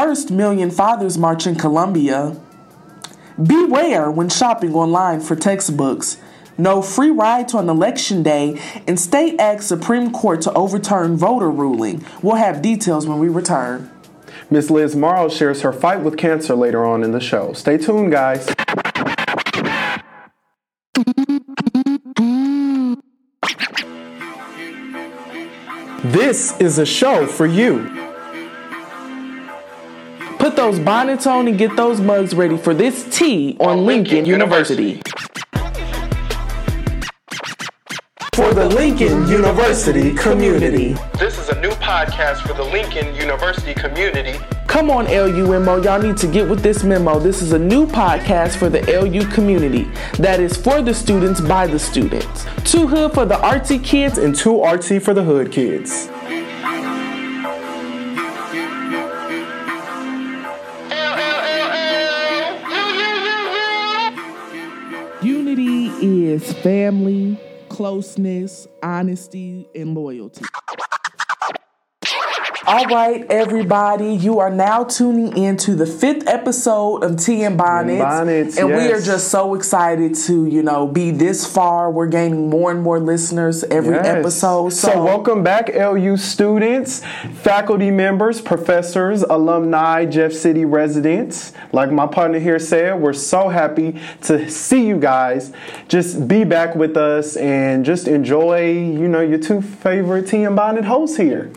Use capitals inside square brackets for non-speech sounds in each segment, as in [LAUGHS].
First Million Fathers March in Columbia. Beware when shopping online for textbooks. No free rides on election day, and state asks Supreme Court to overturn voter ruling. We'll have details when we return. Miss Liz Morrow shares her fight with cancer later on in the show. Stay tuned, guys. This is a show for you. Those bonnets on and get those mugs ready for this tea on oh, Lincoln University. For the Lincoln University community. This is a new podcast for the Lincoln University community. Come on, LUMO, y'all need to get with this memo. This is a new podcast for the LU community that is for the students by the students. Too hood for the artsy kids and too artsy for the hood kids. Family, closeness, honesty, and loyalty. All right, everybody, you are now tuning in to the fifth episode of Tea and Bonnets. Bonnets and yes. we are just so excited to, you know, be this far. We're gaining more and more listeners every Yes. episode. So, so, welcome back, LU students, faculty members, professors, alumni, Jeff City residents. Like my partner here said, we're so happy to see you guys. Just be back with us and just enjoy, you know, your two favorite Tea and Bonnet hosts here.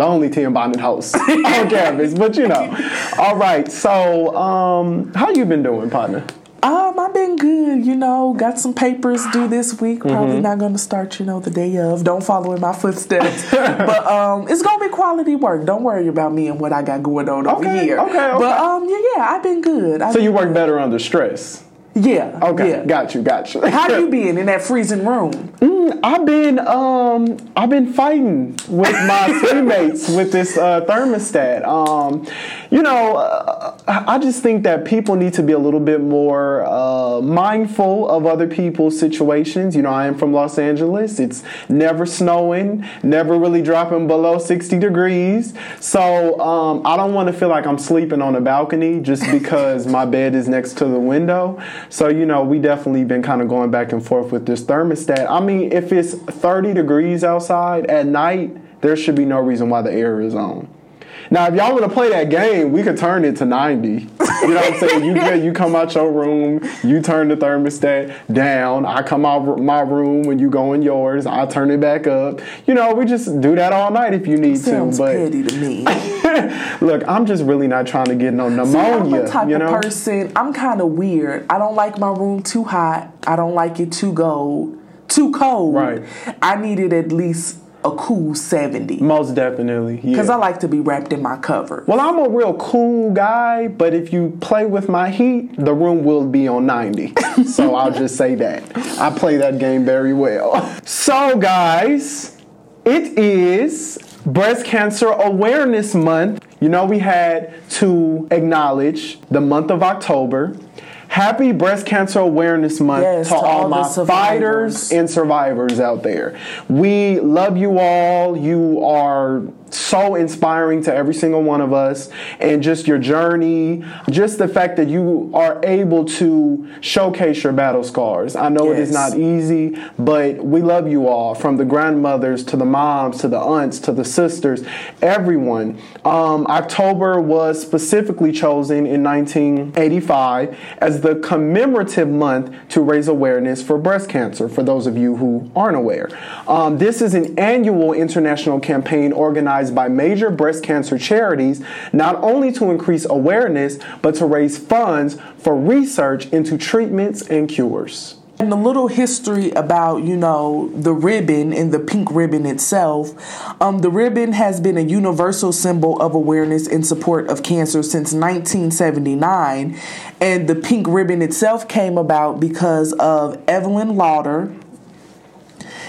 The only Tea and Bonnet hosts on campus, but you know. All right, so um, how you been doing, partner? Um, I've been good, you know, got some papers due this week. Probably Mm-hmm. not gonna start, you know, the day of. Don't follow in my footsteps. [LAUGHS] but um it's gonna be quality work. Don't worry about me and what I got going on over here. okay, okay. But um yeah, yeah, I've been good. I've So you work good. better under stress. Yeah. Okay, Yeah. got you, got you. How you [LAUGHS] been in that freezing room? I've been um I've been fighting with my [LAUGHS] teammates with this uh, thermostat. Um, you know, uh, I just think that people need to be a little bit more uh, mindful of other people's situations. You know, I am from Los Angeles. It's never snowing, never really dropping below 60 degrees. So um, I don't want to feel like I'm sleeping on a balcony just because my bed is next to the window. So you know, we definitely been kind of going back and forth with this thermostat. I mean, if it's 30 degrees outside at night, there should be no reason why the air is on. Now, if y'all want to play that game, we could turn it to 90. You know what I'm saying? You [LAUGHS] get, you come out your room, you turn the thermostat down. I come out my room when you go in yours. I turn it back up. You know, we just do that all night if you need Sounds to. But petty to me. [LAUGHS] look, I'm just really not trying to get no pneumonia. See. I'm the type you know? of person. I'm kind of weird. I don't like my room too hot. I don't like it too cold. Too cold. Right. I need it at least a cool seventy Most definitely. Yeah. because I like to be wrapped in my cover. Well, I'm a real cool guy, but if you play with my heat, the room will be on 90. [LAUGHS] so I'll just say that. I play that game very well. So, guys, it is Breast Cancer Awareness Month. You know, we had to acknowledge the month of October. Happy Breast Cancer Awareness Month Yes, to, to all, all my fighters and survivors out there. We love you all. You are so inspiring to every single one of us. And just your journey just the fact that you are able to showcase your battle scars. I know it is not easy but we love you all from the grandmothers to the moms to the aunts to the sisters everyone. Um, october was specifically chosen in 1985 as the commemorative month to raise awareness for breast cancer for those of you who aren't aware. Um, this is an annual international campaign organized by major breast cancer charities not only to increase awareness but to raise funds for research into treatments and cures And a little history about, you know, the ribbon and the pink ribbon itself. Um, the ribbon has been a universal symbol of awareness in support of cancer since 1979. And the pink ribbon itself came about because of Evelyn Lauder,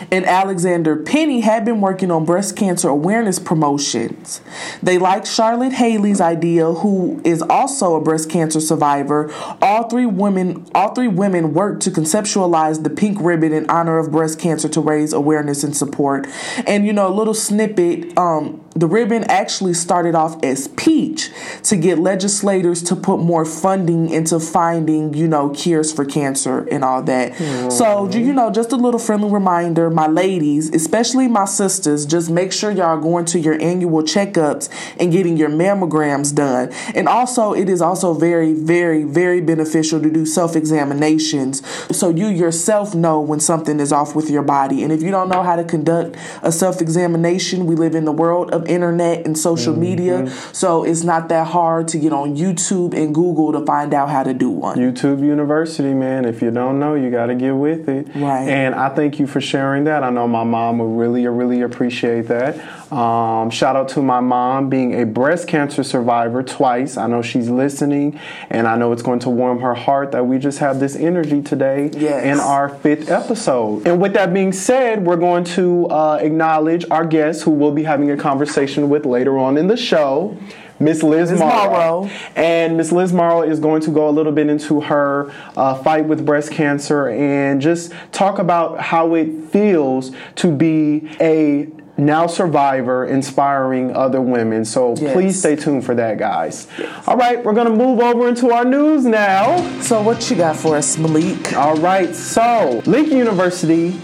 and Alexandra Penney had been working on breast cancer awareness promotions. They liked Charlotte Haley's idea, who is also a breast cancer survivor. All three women, all three women worked to conceptualize the pink ribbon in honor of breast cancer to raise awareness and support. And you know, a little snippet. Um, the ribbon actually started off as Peach to get legislators to put more funding into finding, you know, cures for cancer and all that. Mm. So, you know, just a little friendly reminder, my ladies, especially my sisters, just make sure y'all are going to your annual checkups and getting your mammograms done. And also, it is also very, very, very beneficial to do self examinations so you yourself know when something is off with your body. And if you don't know how to conduct a self examination, we live in the world of of internet and social mm-hmm. media. So it's not that hard to get on YouTube and Google to find out how to do one. YouTube University, man. If you don't know, you got to get with it. Right. And I thank you for sharing that. I know my mom would really, really appreciate that. Um, shout out to my mom being a breast cancer survivor twice. I know she's listening, and I know it's going to warm her heart that we just have this energy today yes. in our fifth episode. And with that being said, we're going to uh, acknowledge our guest who we'll be having a conversation with later on in the show. Miss Liz, Liz Morrow. Morrow. And Miss Liz Morrow is going to go a little bit into her uh, fight with breast cancer and just talk about how it feels to be a now survivor inspiring other women. So yes. please stay tuned for that, guys. Yes. All right, we're gonna move over into our news now. So what you got for us, Malik? All right, so Lincoln University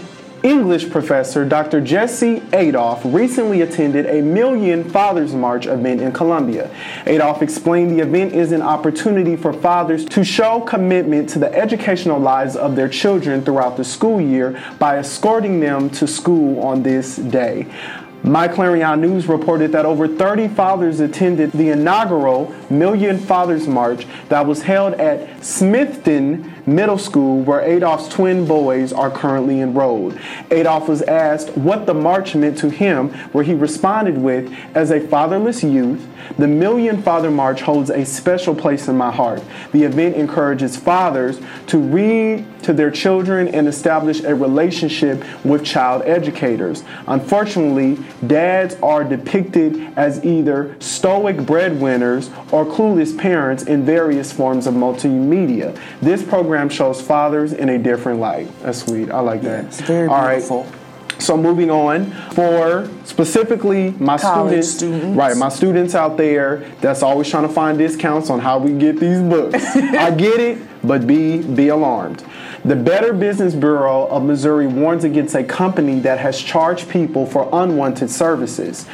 English professor Dr. Jesse Adolf recently attended a Million Fathers March event in Columbia. Adolf explained the event is an opportunity for fathers to show commitment to the educational lives of their children throughout the school year by escorting them to school on this day. My Clarion News reported that over 30 fathers attended the inaugural Million Fathers March that was held at Smithton Middle School, where Adolf's twin boys are currently enrolled. Adolf was asked what the march meant to him, where he responded with, As a fatherless youth, the Million Father March holds a special place in my heart. The event encourages fathers to read to their children and establish a relationship with child educators. Unfortunately, dads are depicted as either stoic breadwinners or clueless parents in various forms of multimedia. This program shows fathers in a different light. That's sweet. I like that. it's very All beautiful. Right. So moving on for specifically my students, students, right? My students out there that's always trying to find discounts on how we get these books. [LAUGHS] I get it, but be be alarmed. The Better Business Bureau of Missouri warns against a company that has charged people for unwanted services.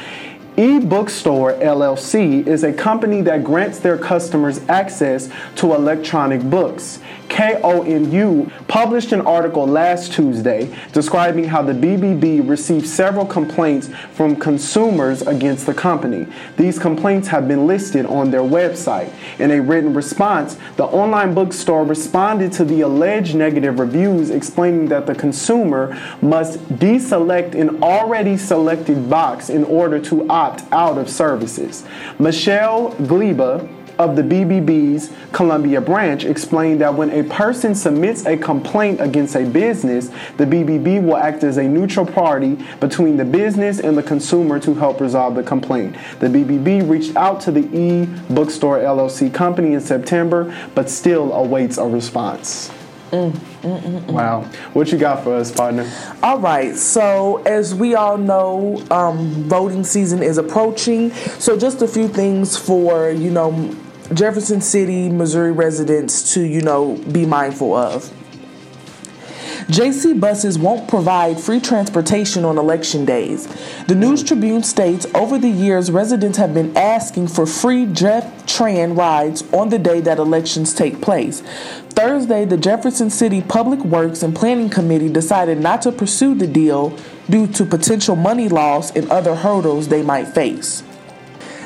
eBookstore LLC is a company that grants their customers access to electronic books. KOMU published an article last Tuesday describing how the BBB received several complaints from consumers against the company. These complaints have been listed on their website. In a written response, the online bookstore responded to the alleged negative reviews, explaining that the consumer must deselect an already selected box in order to opt out of services. Michelle Gleba, of the BBB's Columbia branch explained that when a person submits a complaint against a business, the BBB will act as a neutral party between the business and the consumer to help resolve the complaint. The BBB reached out to the e Bookstore LLC company in September, but still awaits a response. Mm, mm, mm, mm, wow. What you got for us, partner? All right. So, as we all know, um, voting season is approaching. So, just a few things for, you know, Jefferson City, Missouri residents to, you know, be mindful of. JC buses won't provide free transportation on election days. The News Tribune states over the years, residents have been asking for free Jeff Tran rides on the day that elections take place. Thursday, the Jefferson City Public Works and Planning Committee decided not to pursue the deal due to potential money loss and other hurdles they might face.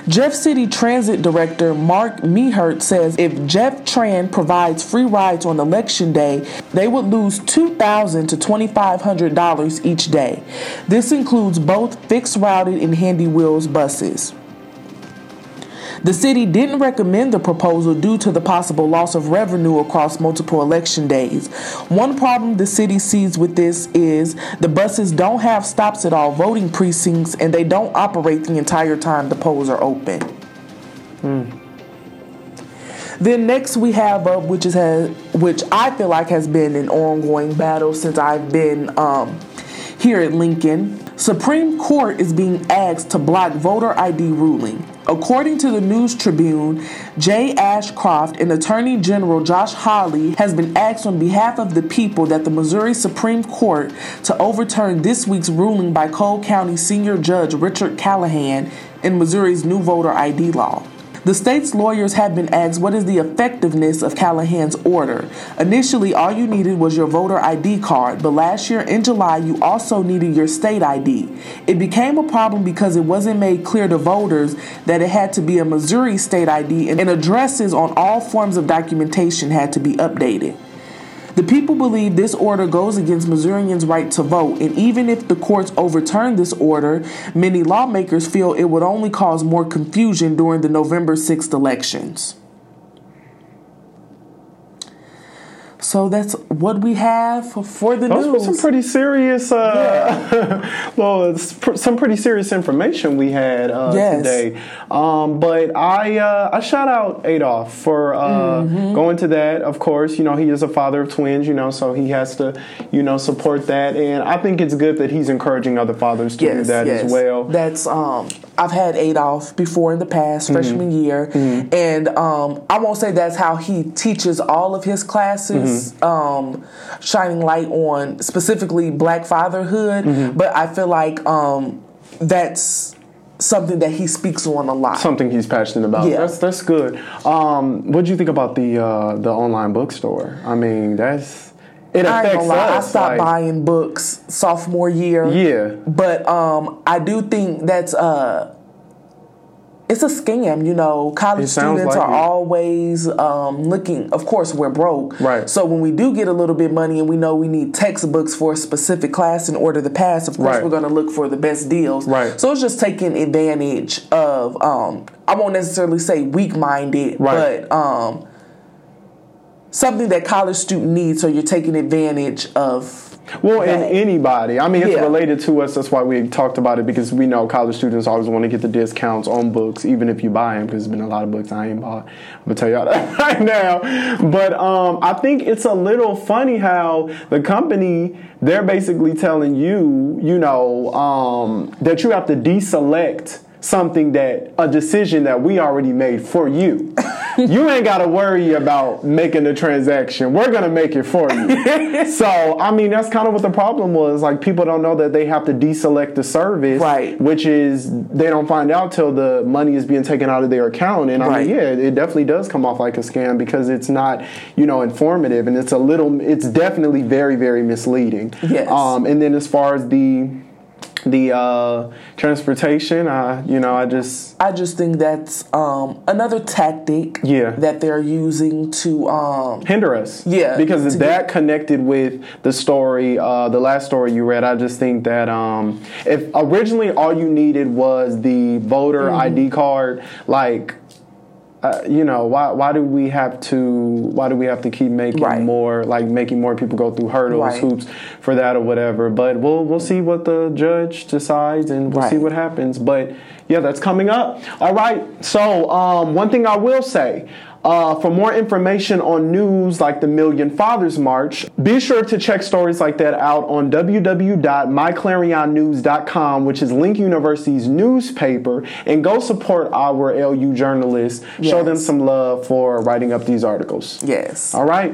Jeff City Transit Director Mark Mehmert says if Jeff Tran provides free rides on election day, they would lose $2,000 to $2,500 each day. This includes both fixed routed and handy wheels buses. The city didn't recommend the proposal due to the possible loss of revenue across multiple election days. One problem the city sees with this is the buses don't have stops at all voting precincts and they don't operate the entire time the polls are open. Hmm. Then next we have uh, which is has, which I feel like has been an ongoing battle since I've been um, here at Lincoln. Supreme Court is being asked to block voter ID ruling. According to the News Tribune, Jay Ashcroft and Attorney General Josh Hawley has been asked on behalf of the people that the Missouri Supreme Court to overturn this week's ruling by Cole County Senior Judge Richard Callahan in Missouri's new voter ID law. The state's lawyers have been asked what is the effectiveness of Callahan's order. Initially, all you needed was your voter ID card, but last year in July, you also needed your state ID. It became a problem because it wasn't made clear to voters that it had to be a Missouri state ID and addresses on all forms of documentation had to be updated. The people believe this order goes against Missourians' right to vote, and even if the courts overturn this order, many lawmakers feel it would only cause more confusion during the November 6th elections. So that's what we have for the Those news. were some pretty serious, uh, [LAUGHS] well, some pretty serious information we had uh, Yes. today. Um, but I, uh, I shout out Adolf for uh, Mm-hmm. going to that. Of course, you know he is a father of twins, you know, so he has to, you know, support that. And I think it's good that he's encouraging other fathers to do that as well. That's um I've had Adolf before in the past, Mm-hmm. freshman year, and um I won't say that's how he teaches all of his classes, Mm-hmm. um, shining light on specifically Black fatherhood. Mm-hmm. But I feel like um that's something that he speaks on a lot. Something he's passionate about. Yeah. That's that's good. Um, what do you think about the uh, the online bookstore? I mean, that's it I affects gonna lie, I stopped like- buying books sophomore year. Yeah. But um, I do think that's uh, it's a scam. You know, college students like are it. always um, looking. Of course, we're broke. Right. So when we do get a little bit money and we know we need textbooks for a specific class in order to pass, of course Right. we're going to look for the best deals. Right. So it's just taking advantage of. Um, I won't necessarily say weak-minded, Right. but um, something that college student needs. So you're taking advantage of. Well, and anybody. I mean, it's Yeah. related to us. That's why we talked about it because we know college students always want to get the discounts on books, even if you buy them. Because there's been a lot of books I ain't bought. I'm gonna tell y'all [LAUGHS] that right now. But um, I think it's a little funny how the company they're basically telling you, you know, um, that you have to deselect something that a decision that we already made for you. [LAUGHS] [LAUGHS] you ain't got to worry about making the transaction. We're going to make it for you. [LAUGHS] so, I mean, that's kind of what the problem was. Like people don't know that they have to deselect the service, Right. which is they don't find out till the money is being taken out of their account. And I Right. mean, yeah, it definitely does come off like a scam because it's not, you know, informative and it's a little it's definitely very very misleading. Yes. Um and then as far as the the uh, transportation, uh, you know, I just I just think that's um, another tactic Yeah. that they're using to um, hinder us. Yeah, Because that connected with the story, uh, the last story you read, I just think that um, if originally all you needed was the voter Mm-hmm. ID card, like. Uh, you know why? Why do we have to? Why do we have to keep making Right. more, like making more people go through hurdles, Right. hoops for that or whatever? But we'll we'll see what the judge decides, and we'll see what happens. But yeah, that's coming up. All right. So um, one thing I will say. Uh, for more information on news like the Million Fathers March, be sure to check stories like that out on www.myclarionnews.com, which is Link University's newspaper, and go support our LU journalists. Show them some love for writing up these articles. yes. All right.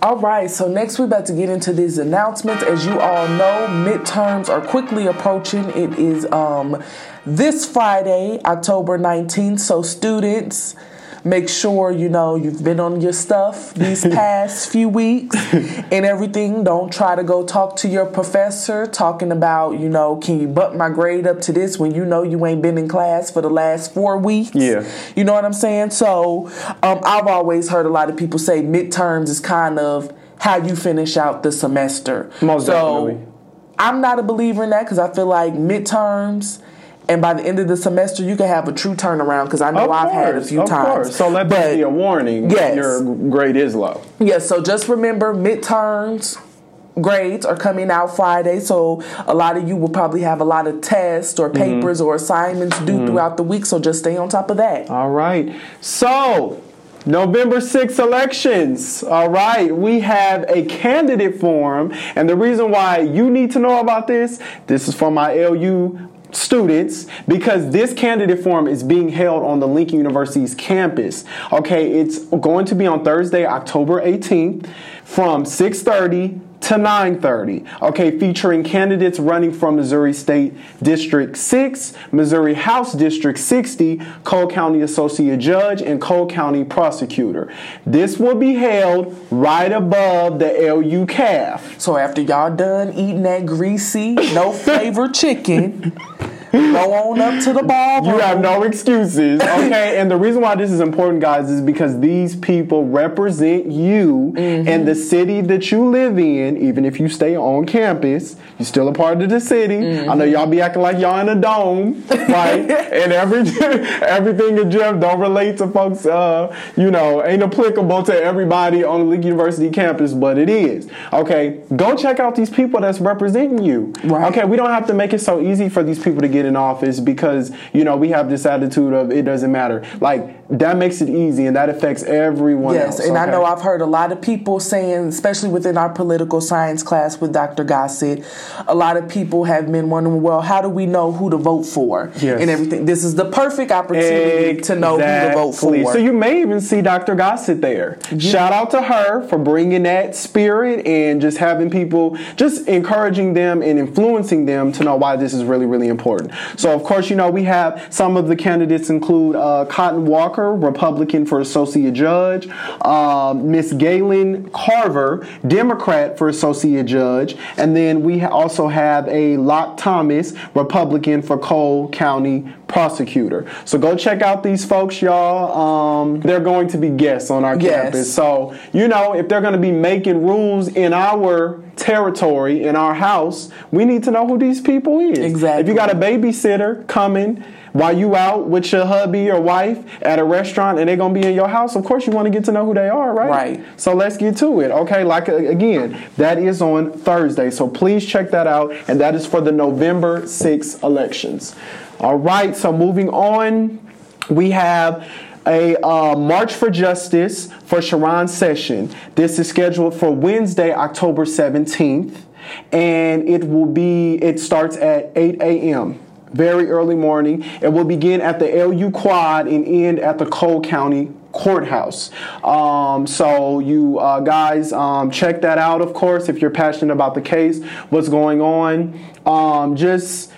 All right, so next we're about to get into these announcements. As you all know, midterms are quickly approaching. It is um, this Friday, October 19th. So, students, make sure you know you've been on your stuff these [LAUGHS] past few weeks and everything. Don't try to go talk to your professor talking about, you know, can you bump my grade up to this when you know you ain't been in class for the last four weeks? Yeah. You know what I'm saying? So um, I've always heard a lot of people say midterms is kind of how you finish out the semester. Most so definitely. I'm not a believer in that because I feel like midterms. And by the end of the semester, you can have a true turnaround because I know I've had a few of times. course. So let but, that be a warning. Yes. Your grade is low. yeah, so just remember midterms grades are coming out Friday. So a lot of you will probably have a lot of tests or Mm-hmm. papers or assignments due throughout the week. So just stay on top of that. All right. So, November 6 elections. All right, we have a candidate forum, and the reason why you need to know about this, this is from my LU students because this candidate forum is being held on the Lincoln University's campus. Okay, it's going to be on Thursday, October 18th from 6:30 to 9:30. Okay, featuring candidates running from Missouri State District 6, Missouri House District 60, Cole County Associate Judge, and Cole County Prosecutor. This will be held right above the LU CAF. So after y'all done eating that greasy, no flavor chicken. [LAUGHS] Go on up to the bar. You have no excuses, [LAUGHS] okay? and the reason why this is important, guys, is because these people represent you mm-hmm. and the city that you live in. Even if you stay on campus, you're still a part of the city. Mm-hmm. I know y'all be acting like y'all in a dome, right? [LAUGHS] and every [LAUGHS] everything in Jeff don't relate to folks. Uh, you know, ain't applicable to everybody on the Lincoln University campus, but it is. Okay, go check out these people that's representing you. Right. Okay, we don't have to make it so easy for these people to get get in office because you know we have this attitude of it doesn't matter. Like that makes it easy, and that affects everyone. Yes, else, and okay? I know I've heard a lot of people saying, especially within our political science class with Dr. Gossett, a lot of people have been wondering, well, how do we know who to vote for yes. and everything? This is the perfect opportunity exactly. to know who to vote for. So you may even see Dr. Gossett there. Yeah. Shout out to her for bringing that spirit and just having people, just encouraging them and influencing them to know why this is really, really important. So, of course, you know, we have some of the candidates include uh, Cotton Walker, Republican for Associate Judge, um, Miss Galen Carver, Democrat for Associate Judge, and then we also have a Locke Thomas, Republican for Cole County prosecutor. So go check out these folks, y'all. Um, they're going to be guests on our yes. campus. So, you know, if they're going to be making rules in our territory, in our house, we need to know who these people is. Exactly. If you got a babysitter coming, while you out with your hubby or wife at a restaurant and they're gonna be in your house, of course you want to get to know who they are, right? Right. So let's get to it. Okay, like again, that is on Thursday. So please check that out, and that is for the November 6 elections. All right, so moving on, we have a uh, March for Justice for Sharon Session. This is scheduled for Wednesday, October 17th, and it will be, it starts at 8 a.m. Very early morning. It will begin at the LU Quad and end at the Cole County courthouse. Um, so you uh, guys um, check that out, of course, if you're passionate about the case, what's going on. Um, just.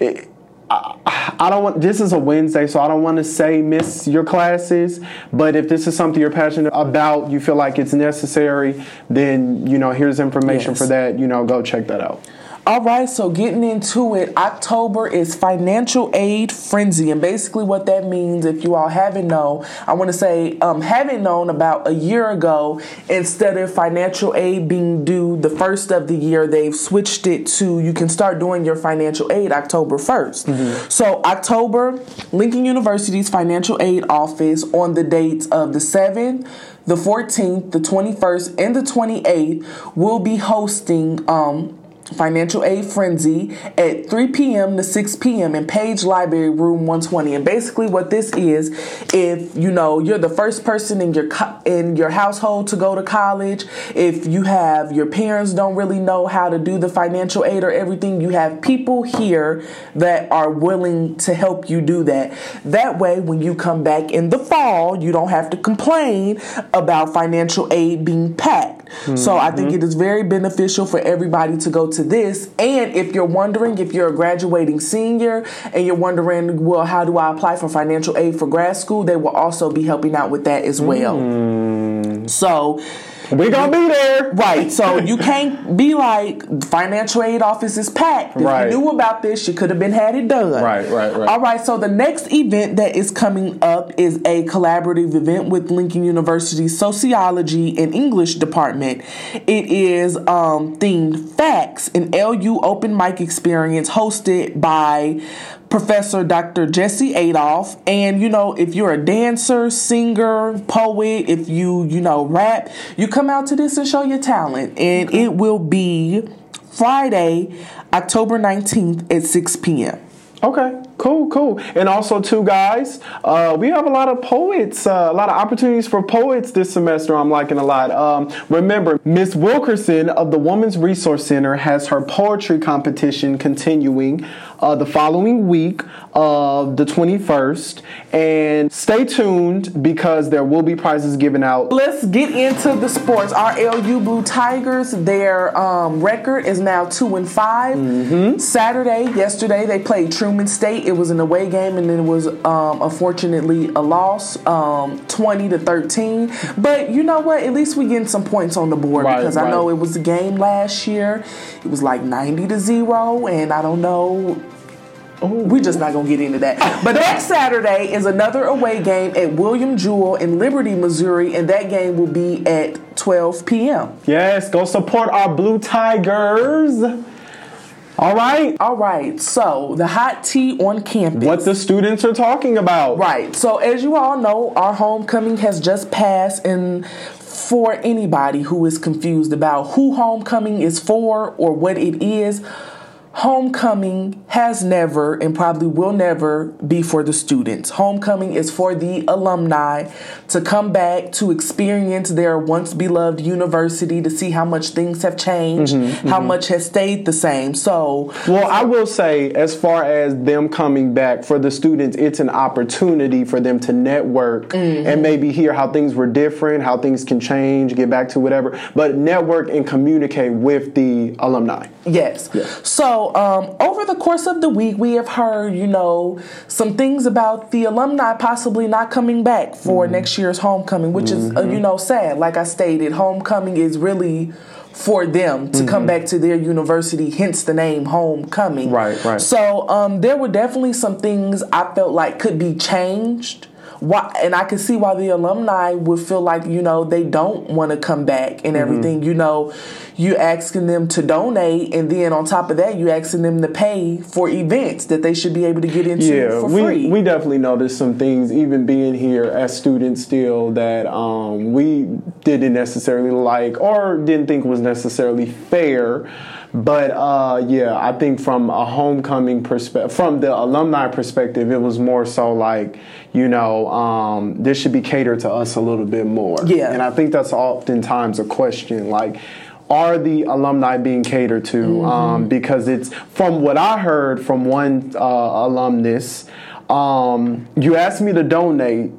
It, I, don't want this is a Wednesday, so I don't want to say miss your classes. But if this is something you're passionate about, you feel like it's necessary, then you know here's information yes. for that. You know, go check that out. All right, so getting into it, October is financial aid frenzy, and basically what that means, if you all haven't known, I want to say um, haven't known about a year ago, instead of financial aid being due the first of the year, they've switched it to you can start doing your financial aid October 1st. Mm-hmm. So October, Lincoln University's financial aid office on the dates of the 7th, the 14th, the 21st, and the 28th will be hosting um, Financial Aid Frenzy at 3 p.m. to 6 p.m. in Page Library, room 120. And basically, what this is, if you know you're the first person in your co- in your household to go to college, if you have your parents don't really know how to do the financial aid or everything, you have people here that are willing to help you do that. That way, when you come back in the fall, you don't have to complain about financial aid being packed. Mm-hmm. So I think it is very beneficial for everybody to go to to this. And if you're wondering if you're a graduating senior and you're wondering, well, how do I apply for financial aid for grad school? They will also be helping out with that as well. Mm. So we gonna be there, right? So you can't be like financial aid office is packed. If right. you knew about this, you could have been had it done. Right, right, right. All right. So the next event that is coming up is a collaborative event with Lincoln University's Sociology and English department. It is um, themed Facts, an LU open mic experience hosted by Professor Dr. Jesse Adolf. And you know, if you're a dancer, singer, poet, if you, you know, rap, you come out to this and show your talent. And it will be Friday, October 19th at 6 p.m. Okay. Cool, cool. And also, too, guys, uh, we have a lot of poets, uh, a lot of opportunities for poets this semester. I'm liking a lot. Um, remember, Miss Wilkerson of the Women's Resource Center has her poetry competition continuing uh, the following week of the 21st. And stay tuned because there will be prizes given out. Let's get into the sports. Our LU Blue Tigers, their um, record is now two and 5 Mm-hmm. Saturday, yesterday, they played Truman State. It was an away game, and it was um, unfortunately a loss, um, twenty to thirteen. But you know what? At least we getting some points on the board Right, because I know it was a game last year. It was like ninety to zero, and I don't know we just not gonna get into that. But next Saturday is another away game at William Jewell in Liberty, Missouri, and that game will be at 12 p.m. Yes, go support our Blue Tigers. All right. All right, so the hot tea on campus. What the students are talking about. Right. So as you all know, our homecoming has just passed and for anybody who is confused about who homecoming is for or what it is, homecoming has never and probably will never be for the students. Homecoming is for the alumni to come back to experience their once beloved university to see how much things have changed, mm-hmm, how mm-hmm. much has stayed the same. So, Well, I will say, as far as them coming back for the students, it's an opportunity for them to network and mm-hmm. maybe hear how things were different, how things can change, get back to whatever, but network and communicate with the alumni. Yes. So, um, over the course of the week, we have heard, you know, some things about the alumni possibly not coming back for Mm-hmm. next year's homecoming, which is, uh, you know, sad. Like I stated, homecoming is really for them to come back to their university, hence the name homecoming. Mm-hmm. Right, right. So, um, there were definitely some things I felt like could be changed. Why, and I can see why the alumni would feel like you know they don't want to come back Mm-hmm. and everything. You know, you asking them to donate, and then on top of that, you asking them to pay for events that they should be able to get into Yeah, for we, free. we definitely noticed some things, even being here as students still, that um, we didn't necessarily like or didn't think was necessarily fair. But uh, yeah, I think from a homecoming perspective, from the alumni perspective, it was more so like, you know, um, this should be catered to us a little bit more. Yeah. And I think that's oftentimes a question. Like, are the alumni being catered to? Mm-hmm. Um, because it's from what I heard from one uh, alumnus, um, you asked me to donate,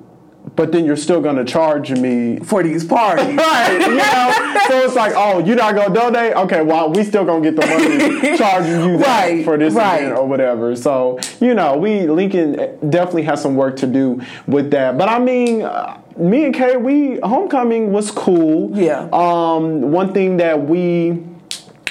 but then you're still going to charge me. for these parties. [LAUGHS] Right, you know, so it's like, oh, you're not gonna donate. Okay, well, we still gonna get the money [LAUGHS] charging you Right, for this right. event or whatever. So, you know, we Lincoln definitely has some work to do with that. But I mean, uh, me and Kay, we homecoming was cool. Yeah. Um, one thing that we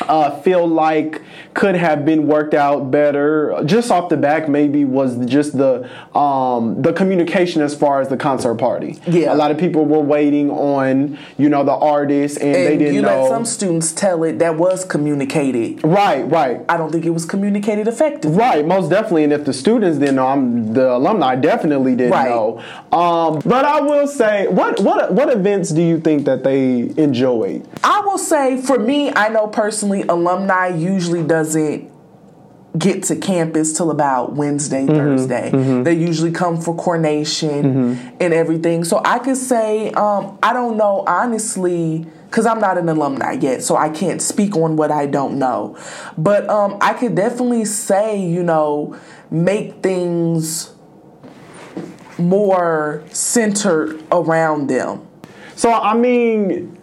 uh, feel like could have been worked out better, just off the back, maybe was just the um, the communication as far as the concert party. Yeah. a lot of people were waiting on you know the artist, and, they didn't you know. let some students tell it that was communicated. right, right. I don't think it was communicated effectively. Right, most definitely, and if the students didn't know, I'm, the alumni definitely didn't Right. know. Um, but I will say, what what what events do you think that they enjoyed? I will say for me, I know personally, alumni usually doesn't get to campus till about Wednesday, Thursday. They usually come for coronation and everything. So I could say, um, I don't know honestly. Because I'm not an alumni yet, so I can't speak on what I don't know. But um, I could definitely say, you know, make things more centered around them. So I mean.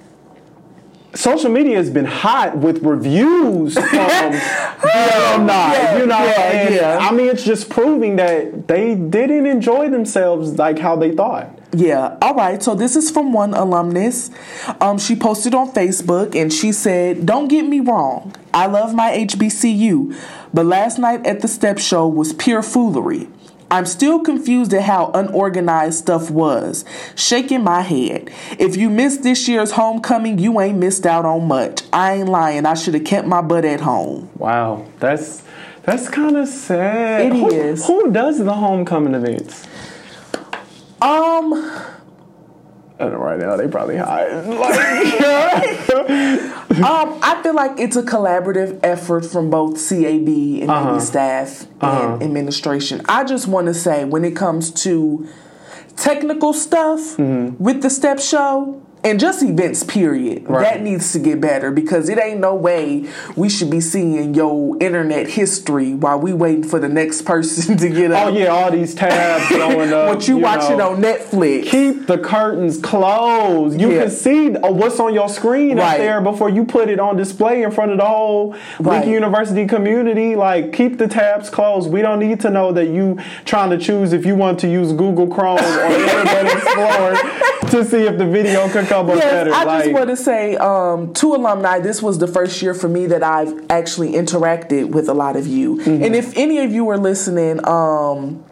Social media has been hot with reviews [LAUGHS] from the alumni, Yeah, you know, yeah, yeah. I mean it's just proving that they didn't enjoy themselves like how they thought. Yeah. All right. So this is from one alumnus. Um, she posted on Facebook and she said, "Don't get me wrong. I love my HBCU, but last night at the step show was pure foolery." I'm still confused at how unorganized stuff was. Shaking my head. If you missed this year's homecoming, you ain't missed out on much. I ain't lying. I should have kept my butt at home. Wow, that's that's kind of sad. It who, is. Who does the homecoming events? Um, I know right now they probably hide. Like, [LAUGHS] Um, I feel like it's a collaborative effort from both CAB and Uh-huh. maybe staff and administration. I just want to say, when it comes to technical stuff Mm-hmm. with the step show and just events, period, Right. that needs to get better because it ain't no way we should be seeing your internet history while we waiting for the next person [LAUGHS] to get up. oh up. yeah, all these tabs [LAUGHS] going up. What you, watching know. on Netflix? Keep the curtains closed. You Yeah. can see uh, what's on your screen up Right. there before you put it on display in front of the whole Right. Lincoln University community. Like, keep the tabs closed. We don't need to know that you trying to choose if you want to use Google Chrome or [LAUGHS] Internet Explorer to see if the video could come up Yes, better. I like, just want to say um, to alumni, this was the first year for me that I've actually interacted with a lot of you. Mm-hmm. And if any of you are listening, um,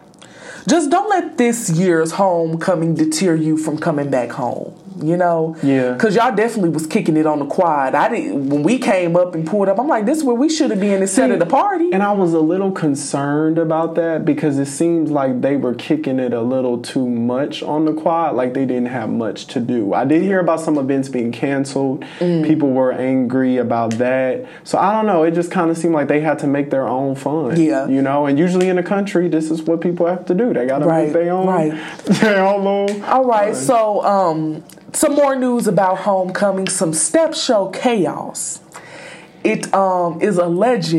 just don't let this year's homecoming deter you from coming back home. You know, Yeah. because y'all definitely was kicking it on the quad. I didn't when we came up and pulled up. I'm like, this is where we should have been instead of the party. And I was a little concerned about that because it seems like they were kicking it a little too much on the quad, like they didn't have much to do. I did hear about some events being canceled. Mm. People were angry about that. So I don't know, it just kind of seemed like they had to make their own fun. Yeah. You know, and usually in the country, this is what people have to do. They got to Right, make their own, right. [LAUGHS] their own. All right, so um, some more news about homecoming, some step show chaos. It um, is alleged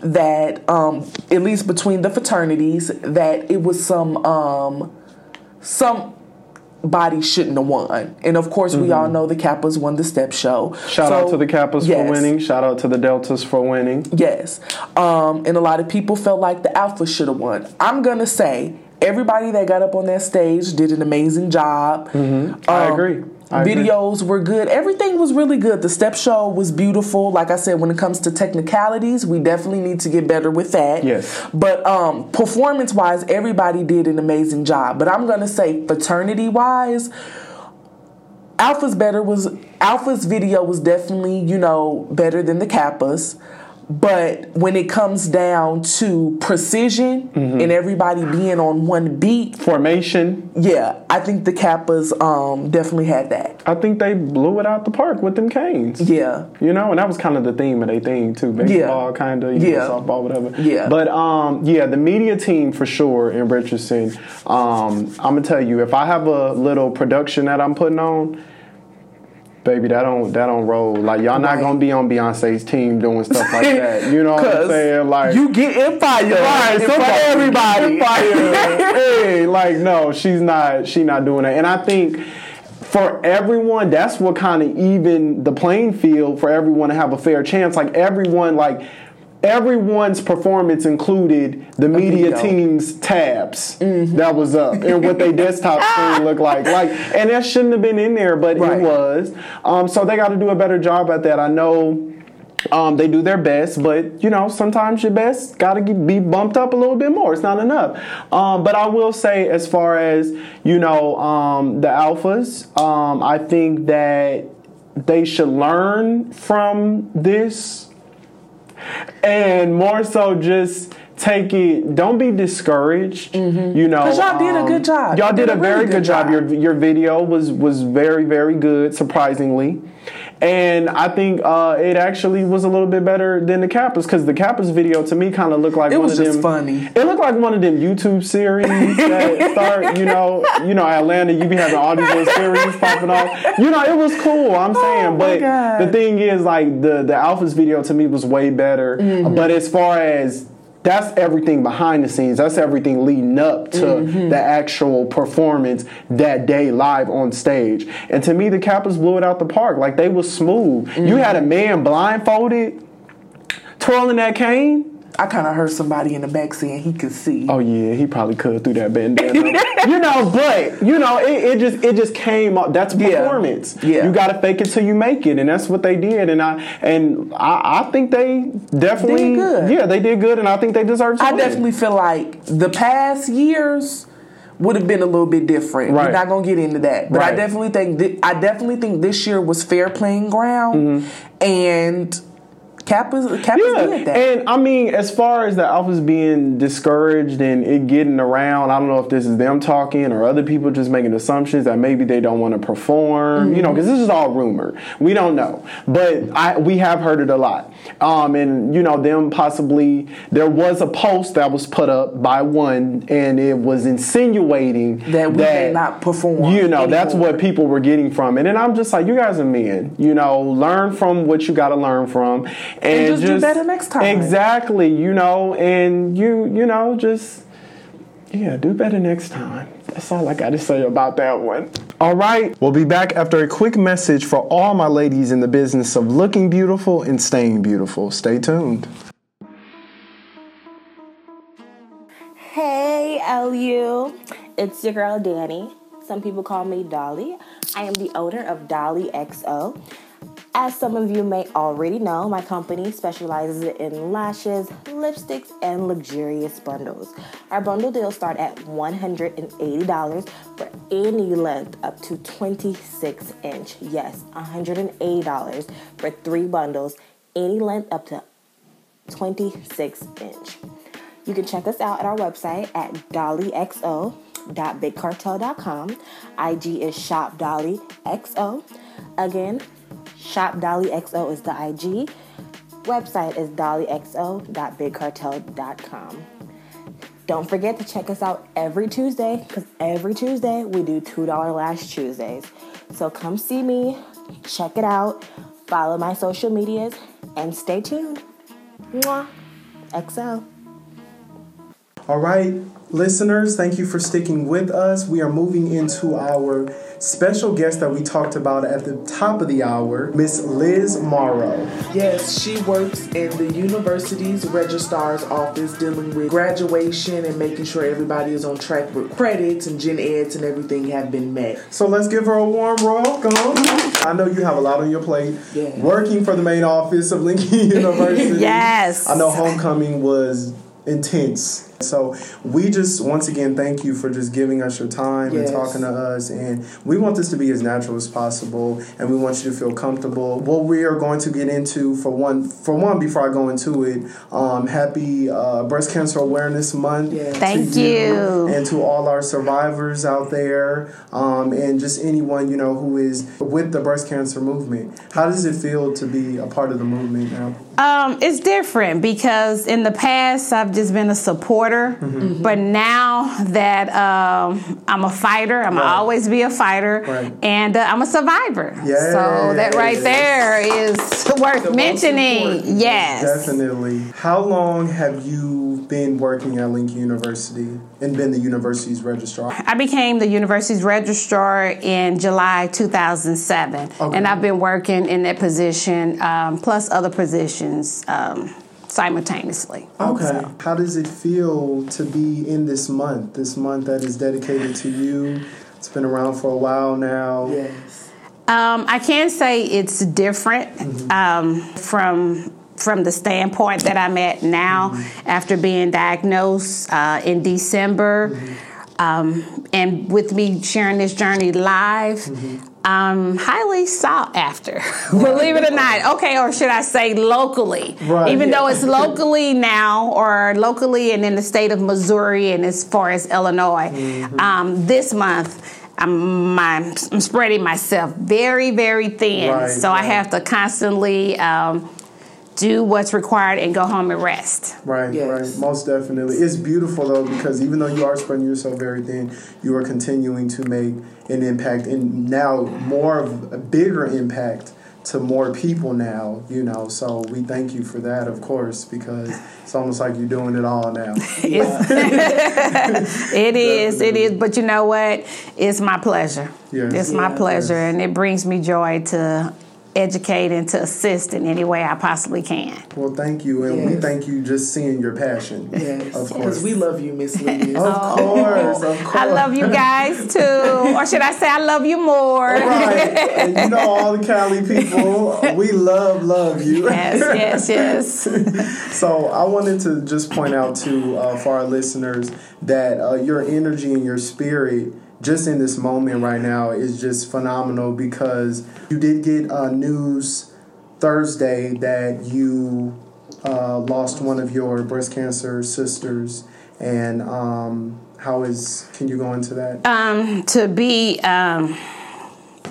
that, um, at least between the fraternities, that it was some um, somebody shouldn't have won, and of course we all know the Kappas won the step show. Mm-hmm. Shout So, out to the Kappas yes. for winning. Shout out to the Deltas for winning. Yes. Um, and a lot of people felt like the Alpha should have won. I'm going to say everybody that got up on that stage did an amazing job. I Um, agree. I agree. videos were good. Everything was really good. The step show was beautiful. Like I said, when it comes to technicalities, we definitely need to get better with that. Yes. But um, performance wise, everybody did an amazing job. But I'm going to say fraternity wise, Alpha's better was Alpha's video was definitely, you know, better than the Kappas. But when it comes down to precision Mm-hmm. and everybody being on one beat, Formation. yeah, I think the Kappas um, definitely had that. I think they blew it out the park with them canes. Yeah. You know, and that was kind of the theme of their thing too. Baseball, kind of, Yeah. know, softball, whatever. Yeah. But um, yeah, the media team for sure in Richardson. Um, I'm gonna tell you, if I have a little production that I'm putting on, baby, that don't that don't roll. Like y'all not gonna be on Beyonce's team doing stuff like that. You know what I'm [LAUGHS] saying? Like you get in fire, Right, in for everybody. [LAUGHS] hey, like no, she's not. She not doing that. And I think for everyone, that's what kind of even the playing field for everyone to have a fair chance. Like everyone, like everyone's performance included the media team's tabs that was up and what their [LAUGHS] desktop screen looked like. Like, and that shouldn't have been in there, but Right. it was. Um, so they got to do a better job at that. I know. Um, they do their best, but you know sometimes your best got to be bumped up a little bit more. It's not enough. Um, but I will say, as far as you know, um, the alphas, um, I think that they should learn from this, and more so just take it. Don't be discouraged. You know, Mm-hmm. 'Cause y'all did a um, good job. Y'all did, did a, a very really good, good job. job. Your your video was was very very good, surprisingly. And I think uh, it actually was a little bit better than the Kappas because the Kappas video to me kind of looked like It one was of just them. funny. It looked like one of them YouTube series that [LAUGHS] start, you know, you know, Atlanta. You be having all these little series popping off. You know, it was cool. I'm saying, Oh but God. the thing is, like the the Alphas video to me was way better. Mm-hmm. But as far as that's everything behind the scenes. That's everything leading up to Mm-hmm. the actual performance that day live on stage. And to me, the Kappas blew it out the park. Like they was smooth. You had a man blindfolded twirling that cane. I kind of heard somebody in the back saying he could see. Oh yeah, he probably could through that bandana. [LAUGHS] you know, but you know, it, it just it just came up. That's Yeah. performance. Yeah. You gotta fake it till you make it, and that's what they did. And I and I, I think they definitely Did good. Yeah, they did good, and I think they deserve. I win. definitely feel like the past years would have been a little bit different. Right. We're not gonna get into that, but I definitely think thi- I definitely think this year was fair playing ground, Mm-hmm. and Kappa's, Kappa's Yeah, did that. and I mean, as far as the alphas being discouraged and it getting around, I don't know if this is them talking or other people just making assumptions that maybe they don't want to perform, you know, because this is all rumor. We don't know, but I we have heard it a lot. Um, and you know, them possibly there was a post that was put up by one, and it was insinuating That we may not perform You know, that's what people were getting from it, and I'm just like, you guys are men. You know, learn from what you got to learn from, and, just do better next time. Exactly. You know, and you you know just yeah, do better next time. That's all I got to say about that one. All right, we'll be back after a quick message for all my ladies in the business of looking beautiful and staying beautiful. Stay tuned. Hey, LU. It's your girl Danny. Some people call me Dolly. I am the owner of Dolly XO. As some of you may already know, my company specializes in lashes, lipsticks, and luxurious bundles. Our bundle deals start at $180 for any length up to 26 inch. Yes, $180 for three bundles, any length up to 26 inch. You can check us out at our website at dollyxo.bigcartel.com. IG is shopdollyxo. Again, shopdollyxo is the IG. Website is dollyxo.bigcartel.com. Don't forget to check us out every Tuesday because every Tuesday we do $2 Lash Tuesdays. So come see me, check it out, follow my social medias, and stay tuned. Mwah. XO. All right, listeners, thank you for sticking with us. We are moving into our special guest that we talked about at the top of the hour, Miss Liz Morrow. Yes, she works in the university's registrar's office dealing with graduation and making sure everybody is on track with credits and gen eds and everything have been met. So let's give her a warm welcome. [LAUGHS] I know you have a lot on your plate. Yeah. Working for the main office of Lincoln [LAUGHS] University. Yes. I know homecoming was intense. So we just once again thank you for just giving us your time Yes. and talking to us and we want this to be as natural as possible and we want you to feel comfortable. What we are going to get into for one for one before I go into it, um, happy uh, breast cancer awareness month. Yes. to Thank you. and to all our survivors out there, um, and just anyone you know who is with the breast cancer movement. How does it feel to be a part of the movement now? Um, it's different because in the past I've just been a supporter, Mm-hmm. but now that um, I'm a fighter, I'm Right. always be a fighter, Right. and uh, I'm a survivor. Yes. So that right there is worth most mentioning. Yes. Definitely. How long have you been working at Lincoln University and been the university's registrar? I became the university's registrar in July 2007, Okay. and I've been working in that position um, plus other positions um, simultaneously. Okay. So- How does it feel to be in this month? This month that is dedicated to you. It's been around for a while now. Yes. Um, I can say it's different um, from from the standpoint that I'm at now after being diagnosed uh, in December. Um, and with me sharing this journey live, I'm highly sought after. [LAUGHS] Believe it or not. Okay, or should I say locally? Right. Even though it's locally now, or locally and in the state of Missouri and as far as Illinois, um, this month. I'm, my, I'm spreading myself very, very thin. Right, so I have to constantly um, do what's required and go home and rest. Right, Yes. right, most definitely. It's beautiful though because even though you are spreading yourself very thin, you are continuing to make an impact and now more of a bigger impact to more people now, you know. So we thank you for that, of course, because it's almost like you're doing it all now. [LAUGHS] It is, it is. But you know what? It's my pleasure. Yes. It's my pleasure, Yes. and it brings me joy to educate and to assist in any way I possibly can. Well, thank you, and we thank you just seeing your passion. Yes. of course. Because we love you, Miss [LAUGHS] Liz. of course, of course. I love you guys [LAUGHS] too, or should I say, I love you more? Right, you know all the Cali people, [LAUGHS] we love love you. yes, yes, yes. So I wanted to just point out to uh, for our listeners that uh, your energy and your spirit just in this moment right now is just phenomenal because you did get uh, news Thursday that you uh, lost one of your breast cancer sisters, and um, how is? Can you go into that? Um, to be um,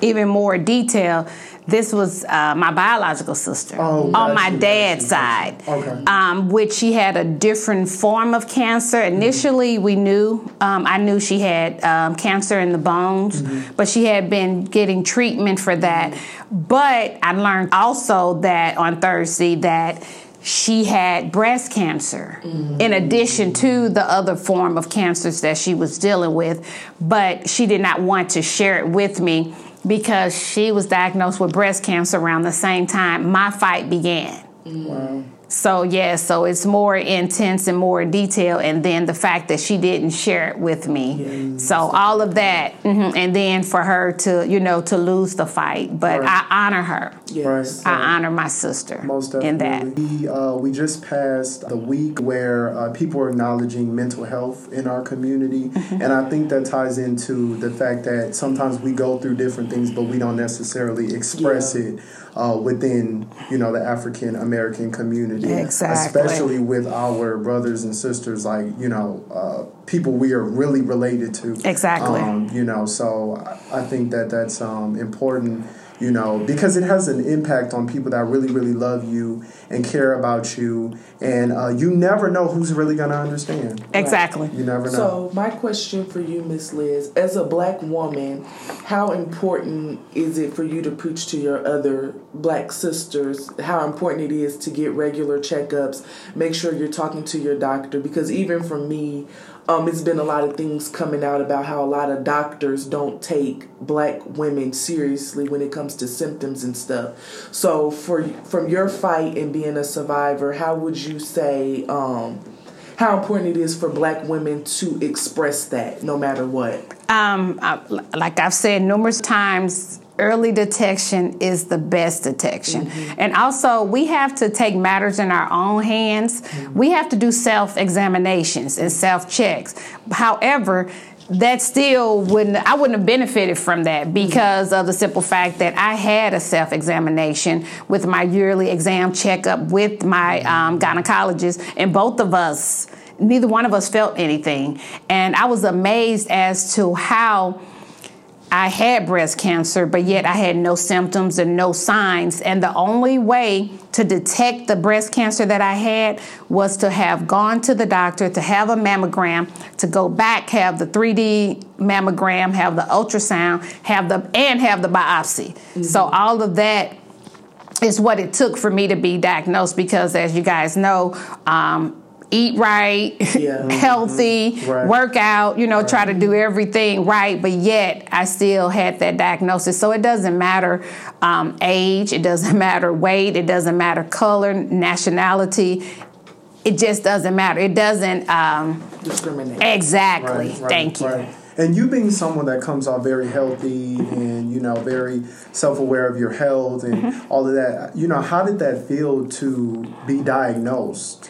even more detailed, this was uh, my biological sister Oh, on my dad's side. Okay. um, which she had a different form of cancer. Initially, we knew um, I knew she had um, cancer in the bones, Mm-hmm. but she had been getting treatment for that. But I learned also that on Thursday that she had breast cancer in addition to the other form of cancers that she was dealing with but she did not want to share it with me because she was diagnosed with breast cancer around the same time my fight began Wow. So yeah so it's more intense and more detailed and then the fact that she didn't share it with me so all of that mhm, and then for her to you know to lose the fight but Right. i honor her Yes. Right. i honor my sister Most in that We, uh, we just passed the week where uh, people are acknowledging mental health in our community. Mm-hmm. And I think that ties into the fact that sometimes we go through different things, but we don't necessarily express Yeah. it uh, within, you know, the African American community. Exactly. Especially with our brothers and sisters, like, you know, uh, people we are really related to. Exactly. Um, you know, so I I think that that's um, important you know, because it has an impact on people that really, really love you and care about you. And uh, you never know who's really going to understand. exactly You never know. So my question for you, Miss Liz, as a black woman, how important is it for you to preach to your other black sisters how important it is to get regular checkups, make sure you're talking to your doctor? Because even for me, um, it's been a lot of things coming out about how a lot of doctors don't take black women seriously when it comes to symptoms and stuff. So for from your fight and being a survivor, how would you say um, how important it is for black women to express that no matter what? Um, I, like I've said numerous times, early detection is the best detection. Mm-hmm. And also, we have to take matters in our own hands. Mm-hmm. We have to do self examinations and self checks. However, that still wouldn't I wouldn't have benefited from that mm-hmm. because of the simple fact that I had a self examination with my yearly exam checkup with my um, gynecologist, and both of us neither one of us felt anything. And I was amazed as to how I had breast cancer, but yet I had no symptoms and no signs. And the only way to detect the breast cancer that I had was to have gone to the doctor, to have a mammogram, to go back, have the 3D mammogram, have the ultrasound, have the and have the biopsy. So all of that is what it took for me to be diagnosed because as you guys know, um, eat right, [LAUGHS] Yeah. healthy, Right. work out, you know, try to do everything right, but yet I still had that diagnosis. So it doesn't matter um, age, it doesn't [LAUGHS] matter weight, it doesn't matter color, nationality. It just doesn't matter. It doesn't um, Discriminate. exactly. Right, right, Thank you. right. And you being someone that comes off very healthy and you know very self-aware of your health and Mm-hmm. all of that, you know, how did that feel to be diagnosed?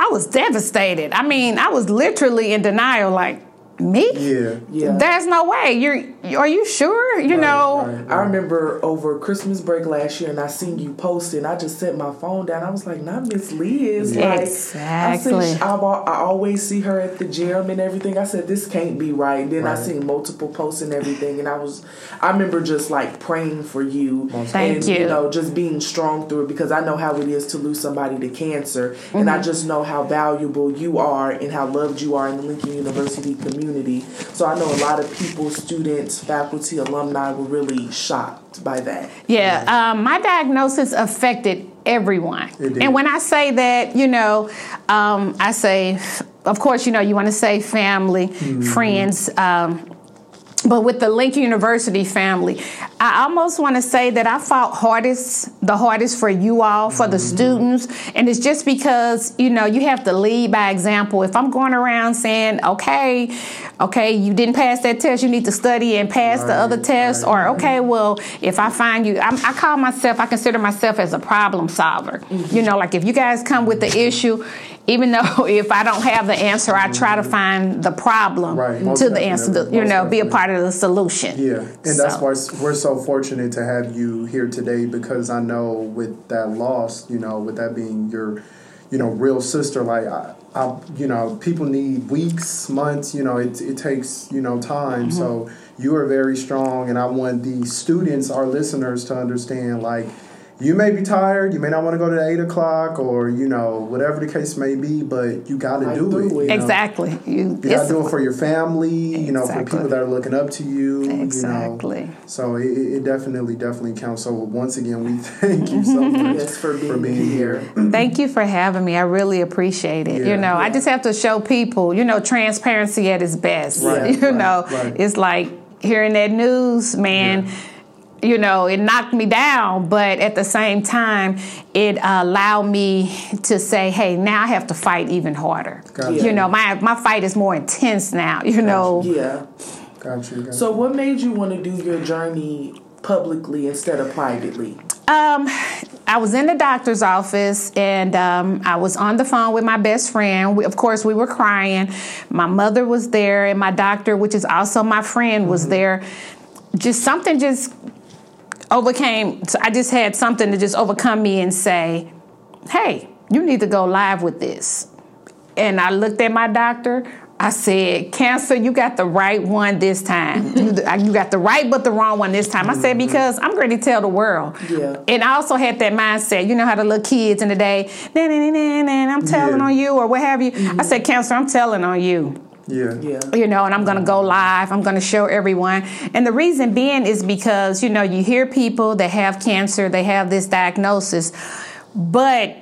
I was devastated. I mean, I was literally in denial. Like me? Yeah. Yeah. There's no way. You're. Are you sure? You know. right. I remember over Christmas break last year, and I seen you post, and I just set my phone down. I was like, "Not Miss Liz." Like, Exactly. I, see, I've, I always see her at the gym and everything. I said, "This can't be right." And then I seen multiple posts and everything, and I was, I remember just like praying for you, Thank and you. you know, just being strong through it because I know how it is to lose somebody to cancer, and Mm-hmm. I just know how valuable you are and how loved you are in the Lincoln University community. So I know a lot of people, students, faculty, alumni were really shocked by that. Yeah, um, my diagnosis affected everyone. And when I say that, you know, um, I say, of course, you know, you want to say family, Mm-hmm. friends. Um, but with the Lincoln University family, I almost want to say that I fought hardest, the hardest for you all, for the Mm-hmm. students. And it's just because, you know, you have to lead by example. If I'm going around saying, okay, okay, you didn't pass that test, you need to study and pass the other tests, right, or okay, well, if I find you, I'm, I call myself, I consider myself as a problem solver. You know, like if you guys come with the issue, even though [LAUGHS] if I don't have the answer, I try to find the problem Right, to the answer. definitely, You know, most be a part of the solution. Yeah, and that's why we're so fortunate to have you here today because I know with that loss, you know, with that being your, you know, real sister, like I, I you know, people need weeks, months, you know, it it takes you know time. Mm-hmm. So you are very strong, and I want the students, our listeners, to understand like. You may be tired. You may not want to go to eight o'clock, or you know whatever the case may be. But you got to Fight do it. it. you know? Exactly. You, You gotta do it for your family, you know, for people that are looking up to you. Exactly. You know. So it, it it definitely, definitely counts. So once again, we [LAUGHS] thank you so much [LAUGHS] Yes, for being here. [CLEARS THROAT] Thank you for having me. I really appreciate it. Yeah. you know, I just have to show people, you know, transparency at its best. Right, [LAUGHS] you right, know, right. it's like hearing that news, man. You know, it knocked me down, but at the same time, it allowed me to say, "Hey, now I have to fight even harder." Gotcha. You know, my my fight is more intense now. You know, Yeah. Got you. Got So, what made you want to do your journey publicly instead of privately? Um, I was in the doctor's office and um, I was on the phone with my best friend. We, of course, we were crying. My mother was there, and my doctor, which is also my friend, was there. Just something just overcame. I just had something to just overcome me and say, "Hey, you need to go live with this." And I looked at my doctor. I said, "Cancer, you got the right one this time. [LAUGHS] you, uh, you got the right, but the wrong one this time." I said mm-hmm. because I'm going to tell the world. Yeah. And I also had that mindset. You know how the little kids in the day, nah, nah, nah, nah, I'm telling Yeah. on you or what have you. I mm-hmm. said, "Cancer, I'm telling on you." Yeah. Yeah. you know, and I'm going to go mm-hmm. live. I'm going to show everyone. And the reason being is because, you know, you hear people that have cancer, they have this diagnosis, but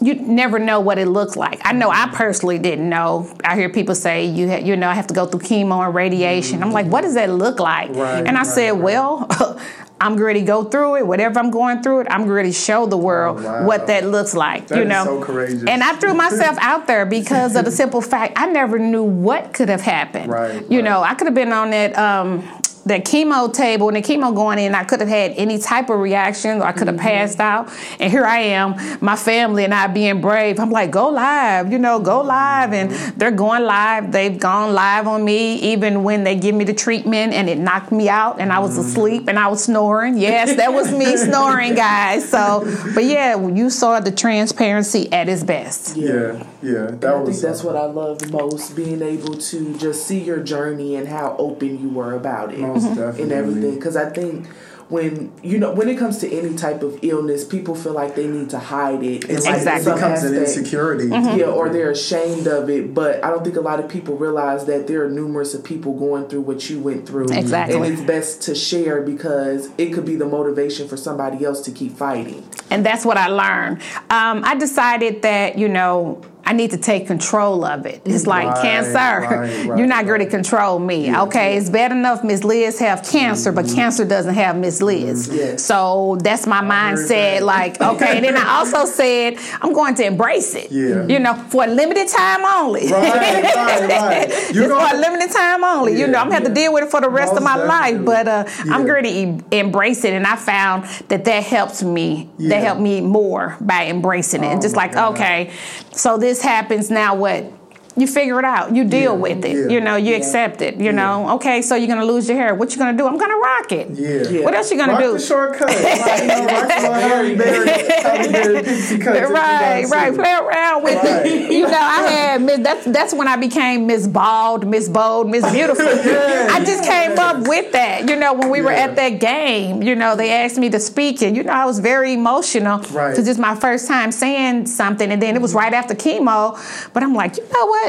you never know what it looks like. I know I mm-hmm. personally didn't know. I hear people say you ha- you know I have to go through chemo and radiation. I'm like, mm-hmm. what does that look like? Right, and I right, said, right. well, [LAUGHS] I'm ready to go through it. Whatever I'm going through it, I'm ready to show the world Oh, wow. what that looks like. That you know, so courageous. and I threw myself [LAUGHS] out there because of the simple fact I never knew what could have happened. Right, You right. know, I could have been on that um, that chemo table and the chemo going in. I could have had any type of reaction, or I could have Mm-hmm. passed out. And here I am, my family and I being brave. I'm like, go live, you know, go live, and Mm-hmm. they're going live. They've gone live on me, even when they give me the treatment and it knocked me out, and I was Mm-hmm. asleep and I was snoring. Yes, that was me [LAUGHS] snoring, guys. So, but yeah, you saw the transparency at its best. Yeah. Yeah. That And I was. think that's what I love most, being able to just see your journey and how open you were about it Most and everything. Because I think when you know when it comes to any type of illness, people feel like they need to hide it. It's, like Exactly. It some becomes an aspect- insecurity. Yeah, or they're ashamed of it. But I don't think a lot of people realize that there are numerous of people going through what you went through. Exactly. And it's best to share because it could be the motivation for somebody else to keep fighting. And that's what I learned. Um, I decided that, you know, I need to take control of it. It's like Right, cancer. right, [LAUGHS] right, You're not going to control me. okay, it's bad enough Miss Liz have cancer, but cancer doesn't have Miss Liz. Yes. So that's my heard mindset. Like, okay. and then I also [LAUGHS] said I'm going to embrace it. Yeah. You know, for a limited time only. Right, right, right. [LAUGHS] it's You're for a limited time only. You know, I'm gonna have to deal with it for the rest of Most my life. But uh, I'm going to e- embrace it, and I found that that helps me. Yeah. That helped me more by embracing it. Oh and just like, God. okay, so this happens now. What? You figure it out. You deal Yeah, with it. yeah. You know, you accept it. You know, okay, so you're gonna lose your hair. What you gonna do? I'm gonna rock it. Yeah. Yeah. What else you gonna Rock do? the shortcut. Like, you know, rock the little Halle Berry, Halle Berry pixie cuts. if you Right, right. Play around with Right. it. You know, I had Miss. That's that's when I became Miss Bald, Miss Bold, Miss Beautiful. [LAUGHS] I just came up with that. You know, when we were Yeah. at that game, you know, they asked me to speak, and you know, I was very emotional Right. because it's my first time saying something, and then it was mm-hmm. right after chemo. But I'm like, you know what?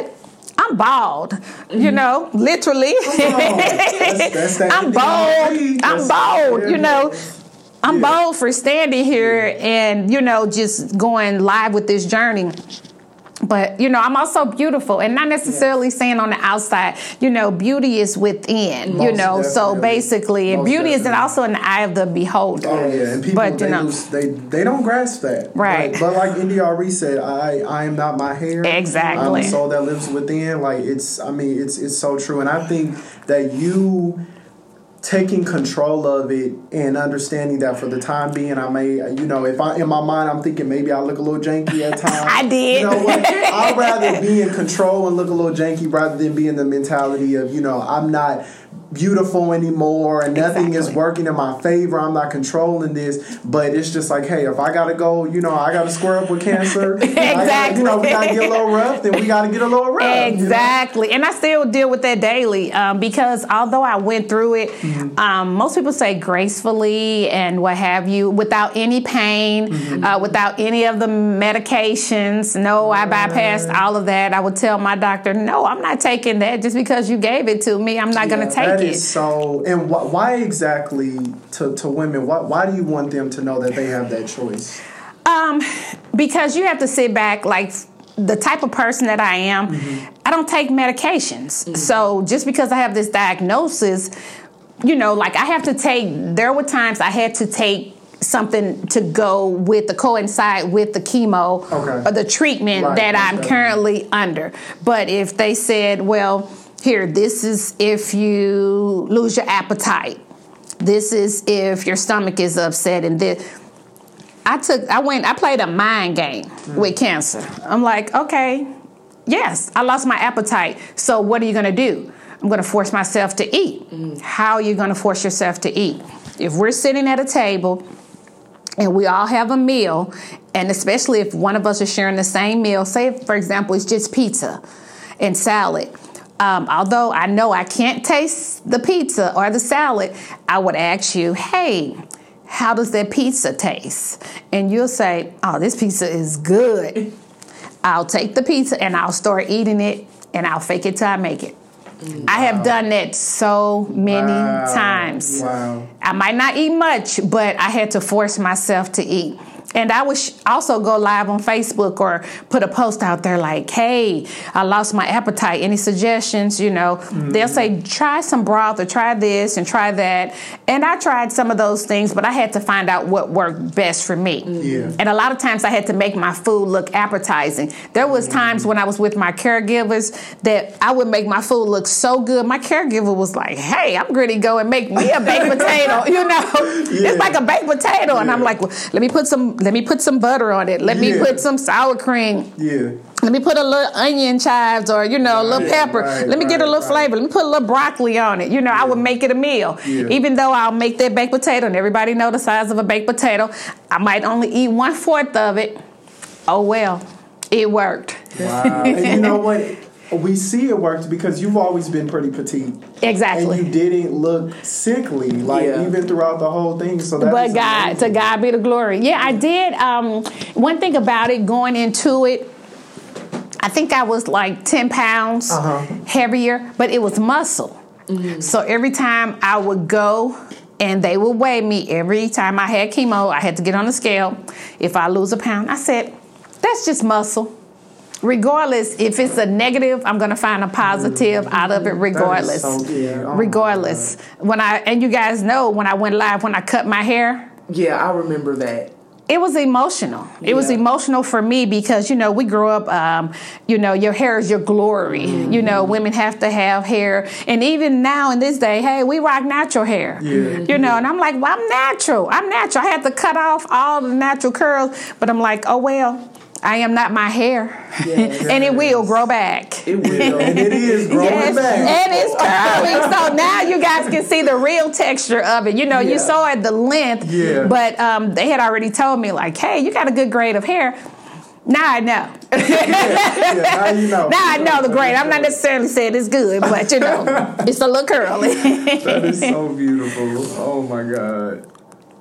I'm bald, you mm-hmm. know, literally. That's- that's [LAUGHS] that I'm bald. I'm bald, you know. I'm Yeah. bold for standing here and, you know, just going live with this journey. But, you know, I'm also beautiful and not necessarily saying on the outside, you know, beauty is within, you Most know. So definitely. basically, and beauty is also in the eye of the beholder. Oh yeah, and people But, you they, know. lose, they they don't grasp that. Right. Like, but like India.Arie said, I I am not my hair. Exactly. I'm the soul that lives within. Like it's I mean it's it's so true, and I think that you taking control of it and understanding that for the time being, I may, you know, if I in my mind I'm thinking maybe I look a little janky at [LAUGHS] times. I did. You know what? [LAUGHS] I'd rather be in control and look a little janky rather than be in the mentality of you know I'm not beautiful anymore and nothing is working in my favor. I'm not controlling this, but it's just like, hey, if I gotta go, you know, I gotta square up with cancer. [LAUGHS] I gotta, you know, we gotta get a little rough, then we gotta get a little rough. you know? Exactly. And I still deal with that daily um, because although I went through it, Mm-hmm. um, most people say gracefully and what have you, without any pain, Mm-hmm. uh, without any of the medications. No, I bypassed all of that. I would tell my doctor, no, I'm not taking that just because you gave it to me. I'm not going to take That is so. And wh- why exactly to, to women? Why, why do you want them to know that they have that choice? Um, because you have to sit back, like the type of person that I am, I don't take medications. So just because I have this diagnosis, you know, like I have to take. There were times I had to take something to go with the coincide with the chemo Okay. or the treatment Right, that I'm currently under. But if they said, well, here, this is if you lose your appetite. This is if your stomach is upset and this I took I went I played a mind game with cancer. I'm like, okay, yes, I lost my appetite. So what are you gonna do? I'm gonna force myself to eat. How are you gonna force yourself to eat? If we're sitting at a table and we all have a meal, and especially if one of us is sharing the same meal, say for example it's just pizza and salad. Um, although I know I can't taste the pizza or the salad, I would ask you, hey, how does that pizza taste? And you'll say, oh, this pizza is good. [LAUGHS] I'll take the pizza and I'll start eating it and I'll fake it till I make it. I have done that so many Wow. times. Wow. I might not eat much, but I had to force myself to eat. And I would sh- also go live on Facebook or put a post out there like, hey, I lost my appetite. Any suggestions? You know, they'll say, mm-hmm. try some broth or try this and try that. And I tried some of those things, but I had to find out what worked best for me. Mm-hmm. Yeah. And a lot of times I had to make my food look appetizing. There was mm-hmm. times when I was with my caregivers that I would make my food look so good. My caregiver was like, "Hey, I'm ready to go and make me a baked [LAUGHS] potato." You know, Yeah. it's like a baked potato, and I'm like, well, "Let me put some, let me put some butter on it. Let me put some sour cream." Yeah. Let me put a little onion chives or, you know, a little Right, pepper. right, Let me get a little right. flavor. Let me put a little broccoli on it. You know, I would make it a meal. Yeah. Even though I'll make that baked potato and everybody know the size of a baked potato, I might only eat one fourth of it. Oh well, it worked. Wow. and you know [LAUGHS] what? We see it worked because you've always been pretty petite. Exactly. And you didn't look sickly, like Yeah. even throughout the whole thing. So that but is God, amazing. to God be the glory. Yeah, I did. Um, one thing about it, going into it, I think I was like 10 pounds Uh-huh. heavier, but it was muscle. So every time I would go and they would weigh me, every time I had chemo, I had to get on the scale. If I lose a pound, I said, that's just muscle. Regardless, if it's a negative, I'm gonna find a positive out of it regardless. so. Oh regardless. When I and you guys know when I went live when I cut my hair, Yeah, I remember that. it was emotional. It was emotional for me because you know we grew up. Um, you know, your hair is your glory. You know, Mm-hmm. women have to have hair, and even now in this day, hey, we rock natural hair. Yeah. You know, and I'm like, well, I'm natural. I'm natural. I had to cut off all the natural curls, but I'm like, oh well, I am not my hair, Yes. [LAUGHS] and it will grow back. It will. [LAUGHS] and it is growing Yes, back. and it's curly. [LAUGHS] so now you guys can see the real texture of it. You know, Yeah. you saw it the length, Yeah. but um, they had already told me like, "Hey, you got a good grade of hair." Now I know. yeah, now you know. now I know the grade. I'm not necessarily saying it's good, but you know, it's a little curly. That is so beautiful. Oh my God.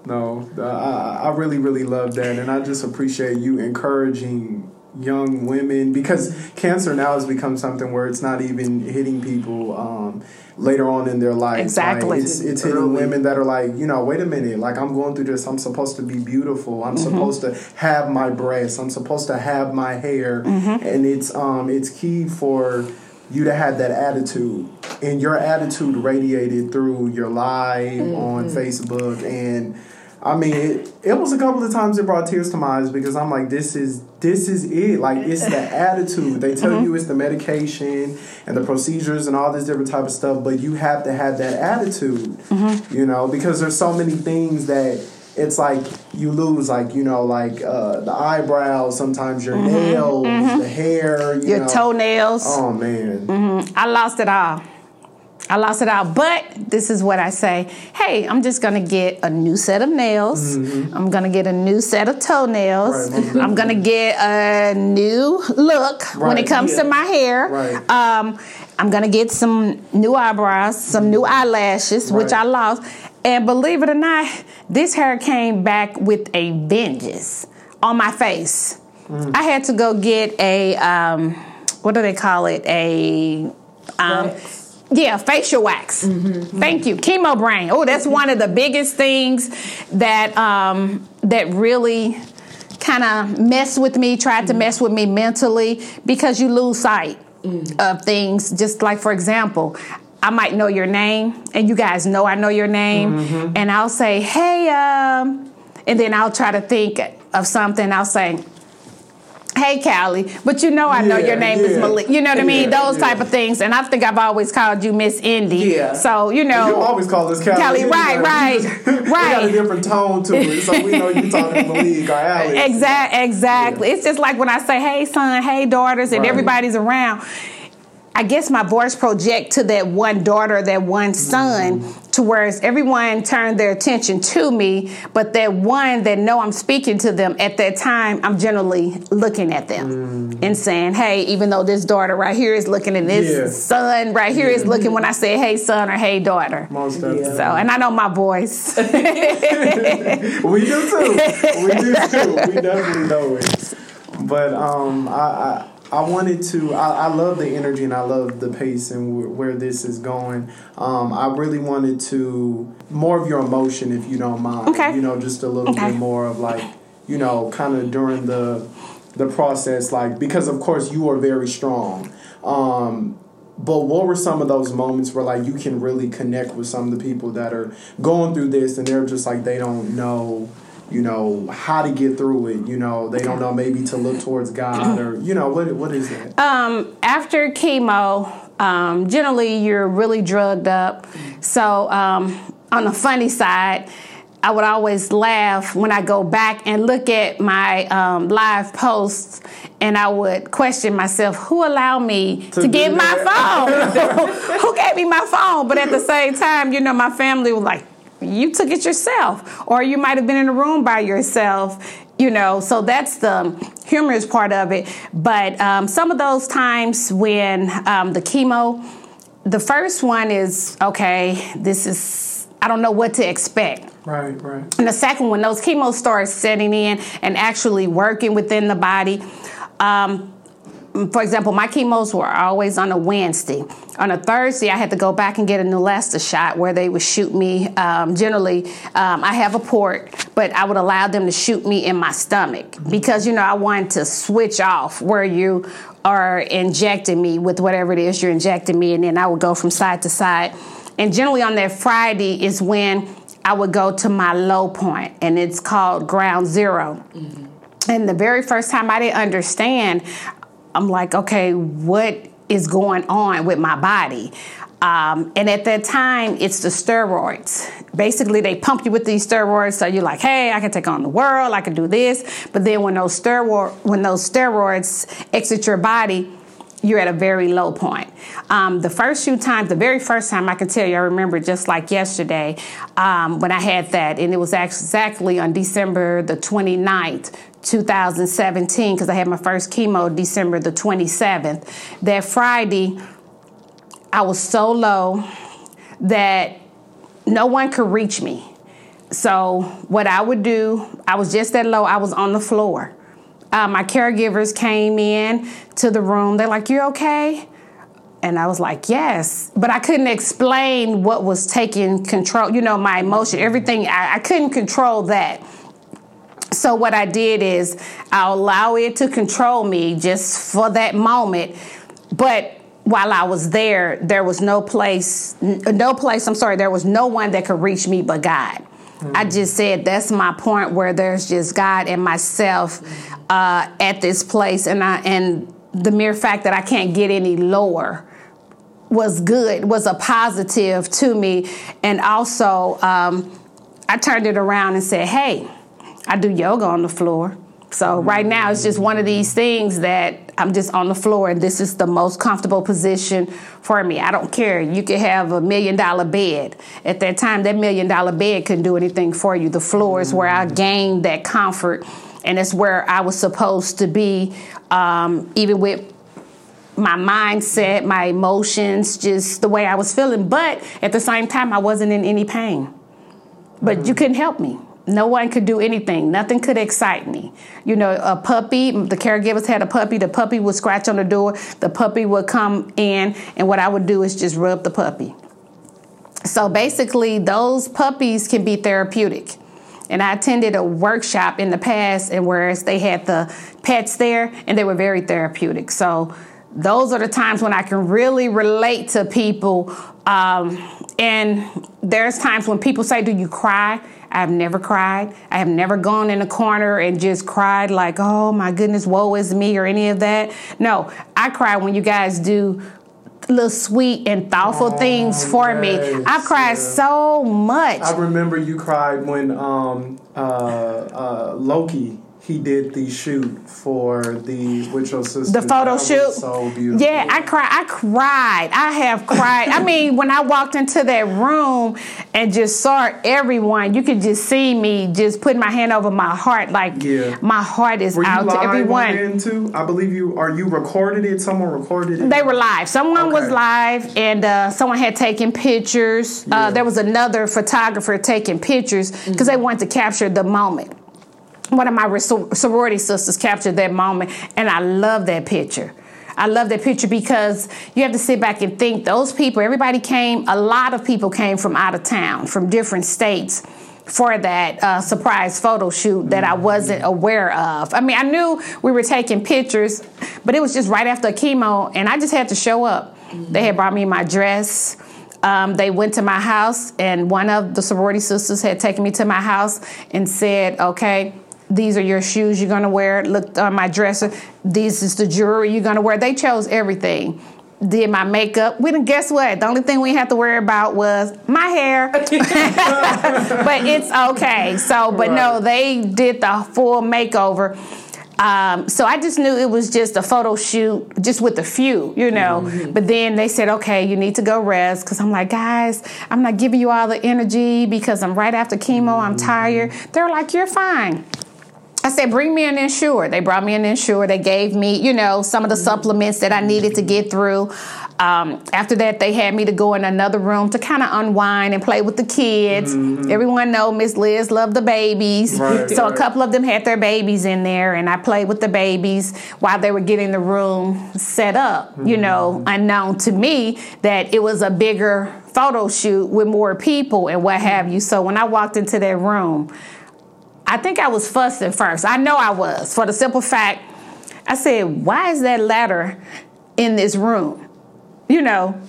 No, I, I I really, really love that. And I just appreciate you encouraging young women because cancer now has become something where it's not even hitting people um, later on in their life. Exactly. It's, it's hitting Early. women that are like, you know, wait a minute, like I'm going through this. I'm supposed to be beautiful. I'm supposed to have my breasts. I'm supposed to have my hair. And it's um it's key for you to have that attitude. And your attitude radiated through your live on Facebook and I mean, it, it was a couple of times it brought tears to my eyes because I'm like, this is this is it. Like it's the [LAUGHS] attitude. They tell mm-hmm. you it's the medication and the procedures and all this different type of stuff, but you have to have that attitude. Mm-hmm. You know, because there's so many things that it's like you lose like you know like uh, the eyebrows sometimes your mm-hmm. nails mm-hmm. the hair you your know. toenails oh man mm-hmm. i lost it all I lost it all. But this is what I say hey, I'm just going to get a new set of nails. Mm-hmm. I'm going to get a new set of toenails. Right. I'm going to get a new look right. when it comes yeah. to my hair. Right. Um, I'm going to get some new eyebrows, some new eyelashes, which I lost. And believe it or not, this hair came back with a vengeance on my face. Mm. I had to go get a, um, what do they call it? A, um, yeah, facial wax. Mm-hmm. Thank you, chemo brain. Oh, that's one of the biggest things that um, that really kind of mess with me. Tried to mess with me mentally because you lose sight mm-hmm. of things. Just like, for example, I might know your name, and you guys know I know your name, mm-hmm. and I'll say, "Hey," um, and then I'll try to think of something. I'll say, hey Callie, but you know I know your name yeah. is Malik. You know what I mean? Those yeah. type of things. And I think I've always called you Miss Indy. Yeah. So you know. You always call us Callie. Callie, right, right, [LAUGHS] right. got a different tone to it, so we know you're talking to Malik or Alex. [LAUGHS] Exactly, exactly. It's just like when I say, "Hey son," "Hey daughters," and right. everybody's around I guess my voice project to that one daughter, that one son, mm-hmm. to where everyone turned their attention to me, but that one that know I'm speaking to them at that time, I'm generally looking at them mm-hmm. and saying, "Hey," even though this daughter right here is looking, and this yeah. son right here yeah. is looking when I say, "Hey, son" or "Hey, daughter." Most definitely. So, and I know my voice. [LAUGHS] we do too. We do too. We definitely know it. But um, I, I I wanted to. I, I, love the energy and I love the pace and w- where this is going. Um, I really wanted to more of your emotion, if you don't mind. Okay. You know, just a little okay. bit more of like, you know, kind of during the the process, like because of course you are very strong. Um, but what were some of those moments where like you can really connect with some of the people that are going through this and they're just like they don't know you know how to get through it you know they don't know maybe to look towards god [CLEARS THROAT] or you know what what is that um, after chemo um, generally you're really drugged up so um, on the funny side I would always laugh when I go back and look at my um, live posts, and I would question myself: Who allowed me to, to get my phone? [LAUGHS] [LAUGHS] Who gave me my phone? But at the same time, you know, my family was like, you took it yourself or you might have been in a room by yourself you know so that's the humorous part of it. But um, some of those times when um, the chemo the first one is okay this is i don't know what to expect. Right right. And the second one those chemo starts setting in and actually working within the body. Um, for example, my chemos were always on a Wednesday. On a Thursday, I had to go back and get a Neulasta shot where they would shoot me. Um, generally, um, I have a port, but I would allow them to shoot me in my stomach because, you know, I wanted to switch off where you are injecting me with whatever it is you're injecting me, and then I would go from side to side. And generally, on that Friday is when I would go to my low point, and it's called ground 0 mm-hmm. And the very first time I didn't understand, I'm like, okay, what is going on with my body? Um, and at that time, it's the steroids. Basically, they pump you with these steroids, so you're like, "Hey, I can take on the world. I can do this." But then, when those steroid when those steroids exit your body, you're at a very low point. Um, the first few times, the very first time I can tell you, I remember just like yesterday um, when I had that, and it was exactly on December the 29th, 2017 because I had my first chemo December the 27th. That Friday, I was so low that no one could reach me. So, what I would do, I was just that low, I was on the floor. Uh, my caregivers came in to the room. They're like, You okay? And I was like, Yes. But I couldn't explain what was taking control, you know, my emotion, everything. I, I couldn't control that. So what I did is I allow it to control me just for that moment, but while I was there, there was no place, no place, I'm sorry, there was no one that could reach me but God. I just said that's my point where there's just God and myself uh, at this place, and I and the mere fact that I can't get any lower was good, was a positive to me, and also um, I turned it around and said, "Hey, I do yoga on the floor." So right now it's just one of these things that I'm just on the floor and this is the most comfortable position for me. I don't care. You could have a million dollar bed. At that time that million dollar bed couldn't do anything for you. The floor is where I gained that comfort and it's where I was supposed to be um, even with my mindset, my emotions, just the way I was feeling. But at the same time, I wasn't in any pain. But you couldn't help me. No one could do anything. Nothing could excite me. You know, a puppy, the caregivers had a puppy. The puppy would scratch on the door. The puppy would come in, and what I would do is just rub the puppy. So basically, those puppies can be therapeutic. And I attended a workshop in the past, and whereas they had the pets there, and they were very therapeutic. So those are the times when I can really relate to people. Um, and there's times when people say, Do you cry? I've never cried. I have never gone in a corner and just cried like, oh my goodness, woe is me or any of that. No, I cry when you guys do little sweet and thoughtful oh, things for yes, me. I've cried yeah. so much. I remember you cried when um, uh, uh, Loki he did the shoot for the with your sister. The photo shoot. So beautiful. Yeah, I cried. I cried. I have cried. I mean, [LAUGHS] when I walked into that room and just saw everyone, you could just see me just putting my hand over my heart, like yeah. my heart is out to everyone. too? I believe you. Are you recorded it? Someone recorded it. They were live. Someone okay. was live, and uh, someone had taken pictures. Uh, yeah. Uh, there was another photographer taking pictures because mm-hmm. they wanted to capture the moment one of my sorority sisters captured that moment, and I love that picture. I love that picture because you have to sit back and think those people, everybody came, a lot of people came from out of town, from different states for that uh, surprise photo shoot that I wasn't aware of. I mean, I knew we were taking pictures, but it was just right after chemo, and I just had to show up. Mm-hmm. They had brought me my dress. Um, they went to my house, and one of the sorority sisters had taken me to my house and said, Okay, these are your shoes you're gonna wear. Look on my dresser. This is the jewelry you're gonna wear. They chose everything. Did my makeup. We didn't guess what? The only thing we had to worry about was my hair. [LAUGHS] but it's okay. So, but right. no, they did the full makeover. Um, so I just knew it was just a photo shoot, just with a few, you know. Mm-hmm. But then they said, okay, you need to go rest. Because I'm like, guys, I'm not giving you all the energy because I'm right after chemo, mm-hmm. I'm tired. They're like, you're fine. I said, bring me an Ensure. They brought me an Ensure. They gave me, you know, some of the supplements that I needed to get through. Um, after that, they had me to go in another room to kind of unwind and play with the kids. Mm-hmm. Everyone know Miss Liz loved the babies, right, [LAUGHS] so right. a couple of them had their babies in there, and I played with the babies while they were getting the room set up. Mm-hmm. You know, unknown to me that it was a bigger photo shoot with more people and what have you. So when I walked into that room, I think I was fussing first. I know I was for the simple fact I said, why is that ladder in this room? You know,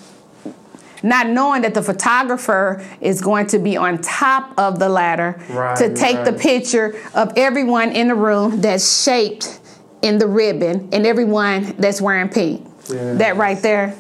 not knowing that the photographer is going to be on top of the ladder right, to take right. the picture of everyone in the room that's shaped in the ribbon and everyone that's wearing pink. Yes. That right there,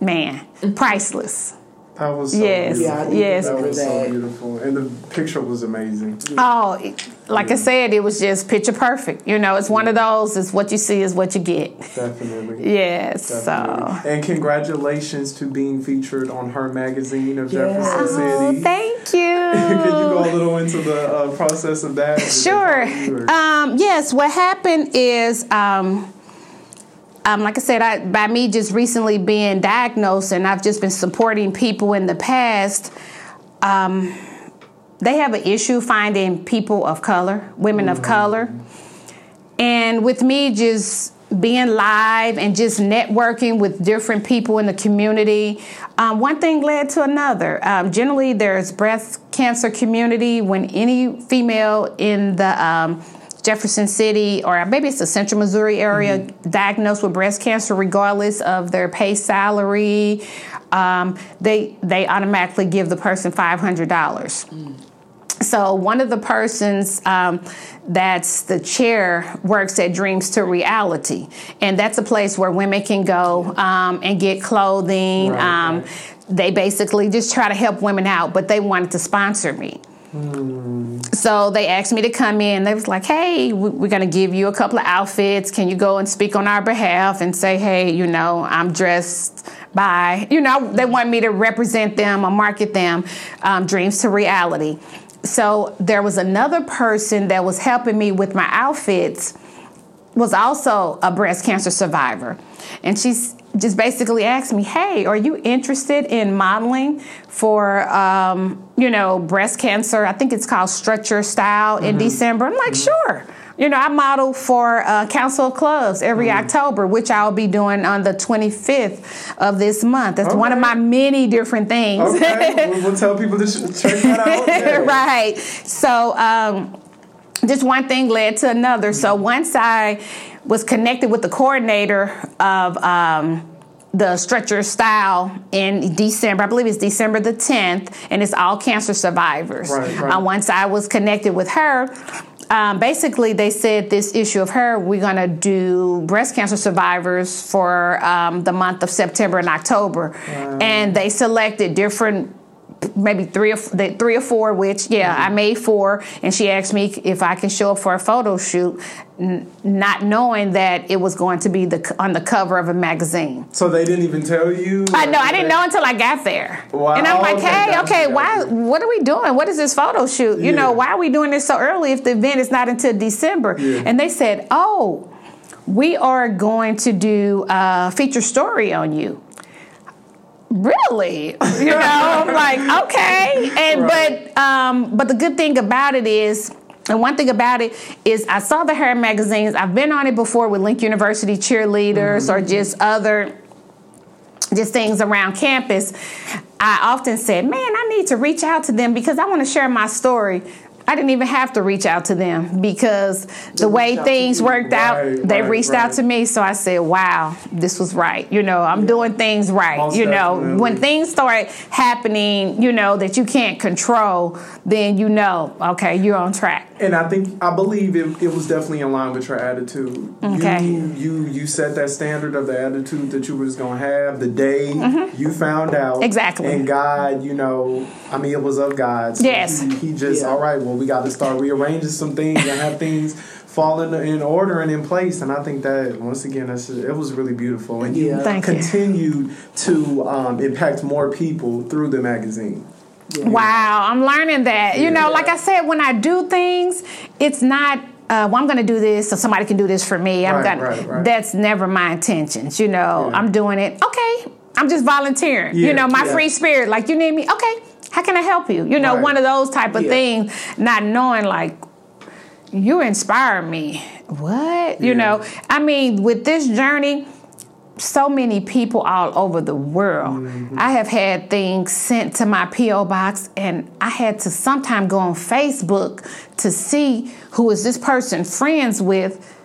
man, priceless. That was so yes, beautiful. Yeah, yes. That was so beautiful, and the picture was amazing. Oh, like I said, it was just picture perfect. You know, it's one of those. It's what you see is what you get. Definitely. Yes. Definitely. So. And congratulations to being featured on her magazine of Jefferson oh, City. Thank you. Can [LAUGHS] you go a little into the uh, process of that? Sure. Um, yes. What happened is. Um, um, like I said, I, by me just recently being diagnosed, and I've just been supporting people in the past. Um, they have an issue finding people of color, women mm-hmm. of color, and with me just being live and just networking with different people in the community, um, one thing led to another. Um, generally, there's breast cancer community when any female in the um, Jefferson City, or maybe it's the Central Missouri area, mm-hmm. diagnosed with breast cancer, regardless of their pay salary, um, they they automatically give the person five hundred dollars. Mm. So one of the persons um, that's the chair works at Dreams to Reality, and that's a place where women can go um, and get clothing. Right, um, right. They basically just try to help women out, but they wanted to sponsor me. So they asked me to come in. They was like, "Hey, we- we're gonna give you a couple of outfits. Can you go and speak on our behalf and say, hey, you know, I'm dressed by, you know, they want me to represent them or market them, um, dreams to reality." So there was another person that was helping me with my outfits was also a breast cancer survivor. And she's just basically asked me, hey, are you interested in modeling for, um, you know, breast cancer? I think it's called Stretcher Style in December. I'm like, sure. You know, I model for uh, Council of Clubs every October, which I'll be doing on the 25th of this month. That's one of my many different things. Okay, we'll, we'll [LAUGHS] tell people to check that out. [LAUGHS] Yeah. right. So um, just one thing led to another. So once I was connected with the coordinator of um, the stretcher style in December, I believe it's December the 10th, and it's all cancer survivors. Right, right. Uh, once I was connected with her, um, basically they said this issue of her, we're going to do breast cancer survivors for um, the month of September and October. And they selected different maybe three or the three or four which yeah mm-hmm. i made four and she asked me if i can show up for a photo shoot n- not knowing that it was going to be the on the cover of a magazine So they didn't even tell you. I know. I didn't know until I got there. Wow. And I'm like, Okay, hey, gotcha, okay, why? What are we doing? What is this photo shoot? You know, why are we doing this so early if the event is not until December? Yeah. And they said, oh, we are going to do a feature story on you. Really? You know, I'm like, okay. And Right. but um, but the good thing about it is. And one thing about it is, I saw the hair magazines. I've been on it before with Lincoln University cheerleaders or just other just things around campus, I often said, man, I need to reach out to them because I want to share my story. I didn't even have to reach out to them because the way reached out to things you. worked out, they right, reached out to me. So I said, wow, this was right. You know, I'm doing things right. Most you know, definitely. when things start happening, you know, that you can't control, then you know, okay, you're on track. And I think I believe it, it was definitely in line with your attitude. Okay. You you you set that standard of the attitude that you was gonna have the day you found out. Mm-hmm. Exactly. And God, you know, I mean it was of God. So Yes. He, he just Yeah. all right. Well, we got to start rearranging some things and have things fall in, in order and in place. And I think that once again, that's it was really beautiful. And you Yeah. Thank you. continued to um, impact more people through the magazine. Wow, I'm learning that. You know, like I said, when I do things, it's not. Uh, well, I'm going to do this so somebody can do this for me. I'm Right, gonna. right, right. That's never my intentions. You know, Yeah. I'm doing it. Okay, I'm just volunteering. Yeah, you know, my yeah. free spirit. Like you need me. Okay, how can I help you? You know, Right. one of those type of Yeah. things. Not knowing like you inspire me. What? You know, I mean, with this journey, so many people all over the world. Mm-hmm. I have had things sent to my P.O. box, and I had to sometime go on Facebook to see who is this person friends with.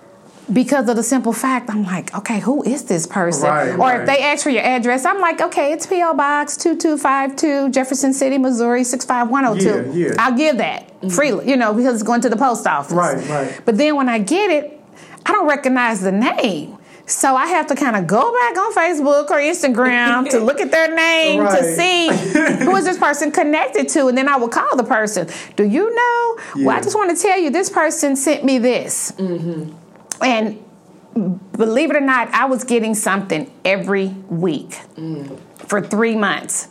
Because of the simple fact, I'm like, okay, who is this person? Right, or right. if they ask for your address, I'm like, okay, it's P.O. Box 2252, Jefferson City, Missouri 65102. Yeah, yeah. I'll give that mm-hmm. freely, you know, because it's going to the post office. Right, right. But then when I get it, I don't recognize the name. So I have to kind of go back on Facebook or Instagram to look at their name to see who is this person connected to, and then I will call the person. Do you know? Well, I just want to tell you, this person sent me this, mm-hmm. And believe it or not, I was getting something every week mm. for three months.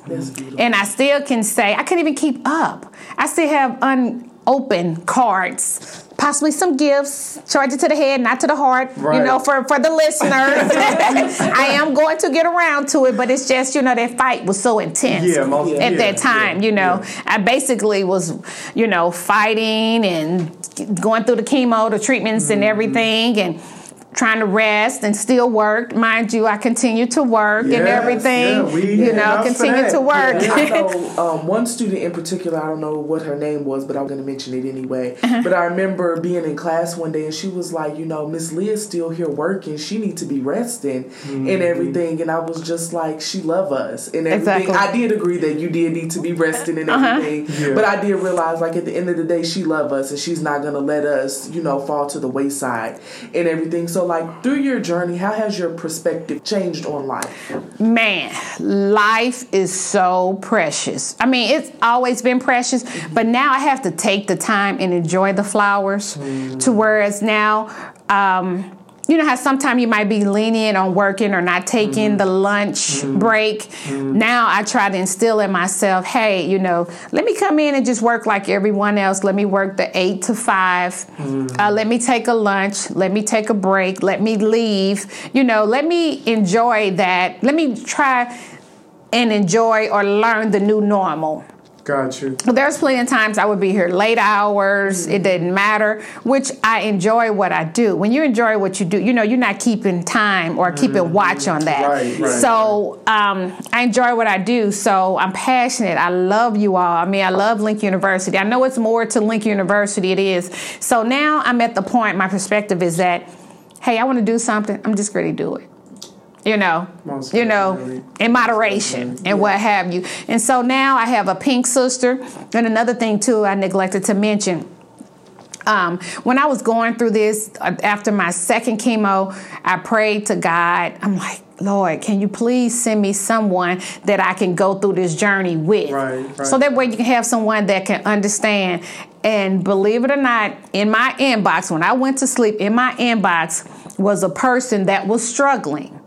And I still can say, I can't even keep up. I still have unopened cards, possibly some gifts, charge it to the head, not to the heart, you know, for, for the listeners. [LAUGHS] [LAUGHS] I am going to get around to it, but it's just, you know, that fight was so intense Yeah, most- at yeah, that time, yeah, you know. I basically was, you know, fighting and going through the chemo, the treatments, Mm-hmm. and everything, and trying to rest and still work. Mind you, I continue to work and everything. yeah, we you know, enough for continue to work. And I [LAUGHS] know um, one student in particular. I don't know what her name was, but I'm going to mention it anyway. Uh-huh. But I remember being in class one day, and she was like, "You know, Miss Leah's still here working. She need to be resting Mm-hmm. and everything." And I was just like, "She love us and everything." Exactly. Uh-huh. I did agree that you did need to be resting and everything, Yeah. but I did realize, like at the end of the day, she love us, and she's not going to let us, you know, fall to the wayside and everything. So, like through your journey, how has your perspective changed on life? Man, life is so precious. I mean, it's always been precious, but now I have to take the time and enjoy the flowers. To whereas now, um, you know how sometimes you might be lenient on working or not taking mm-hmm. the lunch mm-hmm. break. Mm-hmm. Now I try to instill in myself, hey, you know, let me come in and just work like everyone else. Let me work the eight to five. Uh, let me take a lunch. Let me take a break. Let me leave. You know, let me enjoy that. Let me try and enjoy or learn the new normal. Got you. There's plenty of times I would be here late hours. It didn't matter, which I enjoy what I do. When you enjoy what you do, you know you're not keeping time or keeping watch on that. Right, right, so um, I enjoy what I do. So I'm passionate. I love you all. I mean, I love Lincoln University. I know it's more to Lincoln University. It is. So now I'm at the point. My perspective is that, hey, I want to do something. I'm just ready to do it you know, Most you know, definitely. in moderation and what have you. And so now I have a pink sister. And another thing too, I neglected to mention. Um, when I was going through this uh, after my second chemo, I prayed to God. I'm like, Lord, can you please send me someone that I can go through this journey with? Right, right. So that way you can have someone that can understand. And believe it or not, in my inbox, when I went to sleep, in my inbox was a person that was struggling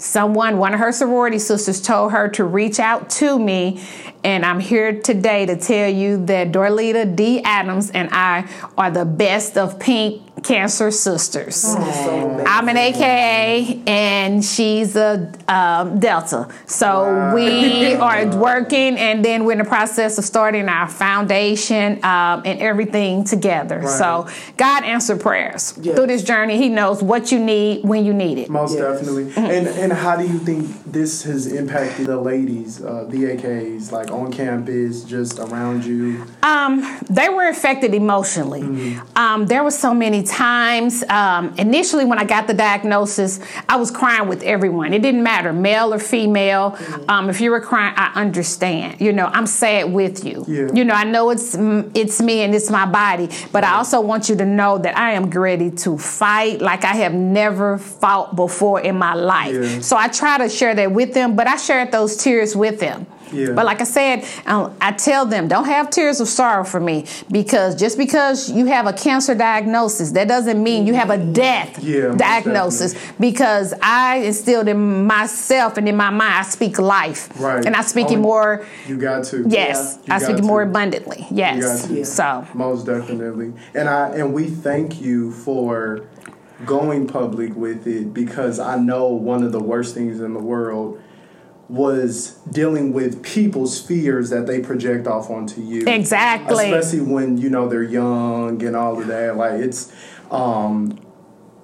someone, one of her sorority sisters, told her to reach out to me. And I'm here today to tell you that Dorlita D. Adams and I are the best of pink cancer sisters. So. I'm an AKA and she's a um, Delta. So we [LAUGHS] are working and then we're in the process of starting our foundation um, and everything together. So God answered prayers. Yes. Through this journey, He knows what you need when you need it. Most Yes. definitely. And and how do you think this has impacted the ladies, uh, the AKs, like on campus, just around you? Um, they were affected emotionally. Um, there were so many times. Um, initially, when I got the diagnosis, I was crying with everyone. It didn't matter, male or female. Um, if you were crying, I understand. You know, I'm sad with you. Yeah. You know, I know it's it's me and it's my body, but I also want you to know that I am ready to fight like I have never fought before in my life. Yeah. So I try to share that with them, but I shared those tears with them. Yeah. But like I said, um, I tell them don't have tears of sorrow for me because just because you have a cancer diagnosis, that doesn't mean you have a death Yeah, diagnosis. Because I instilled in myself and in my mind, I speak life, Right. and I speak it Oh, more. You got to. Yes, You I speak it more abundantly. You Yes, got to. so Most definitely. And I and we thank you for going public with it because I know one of the worst things in the world was dealing with people's fears that they project off onto you. Exactly. Especially when, you know, they're young and all of that. Like it's um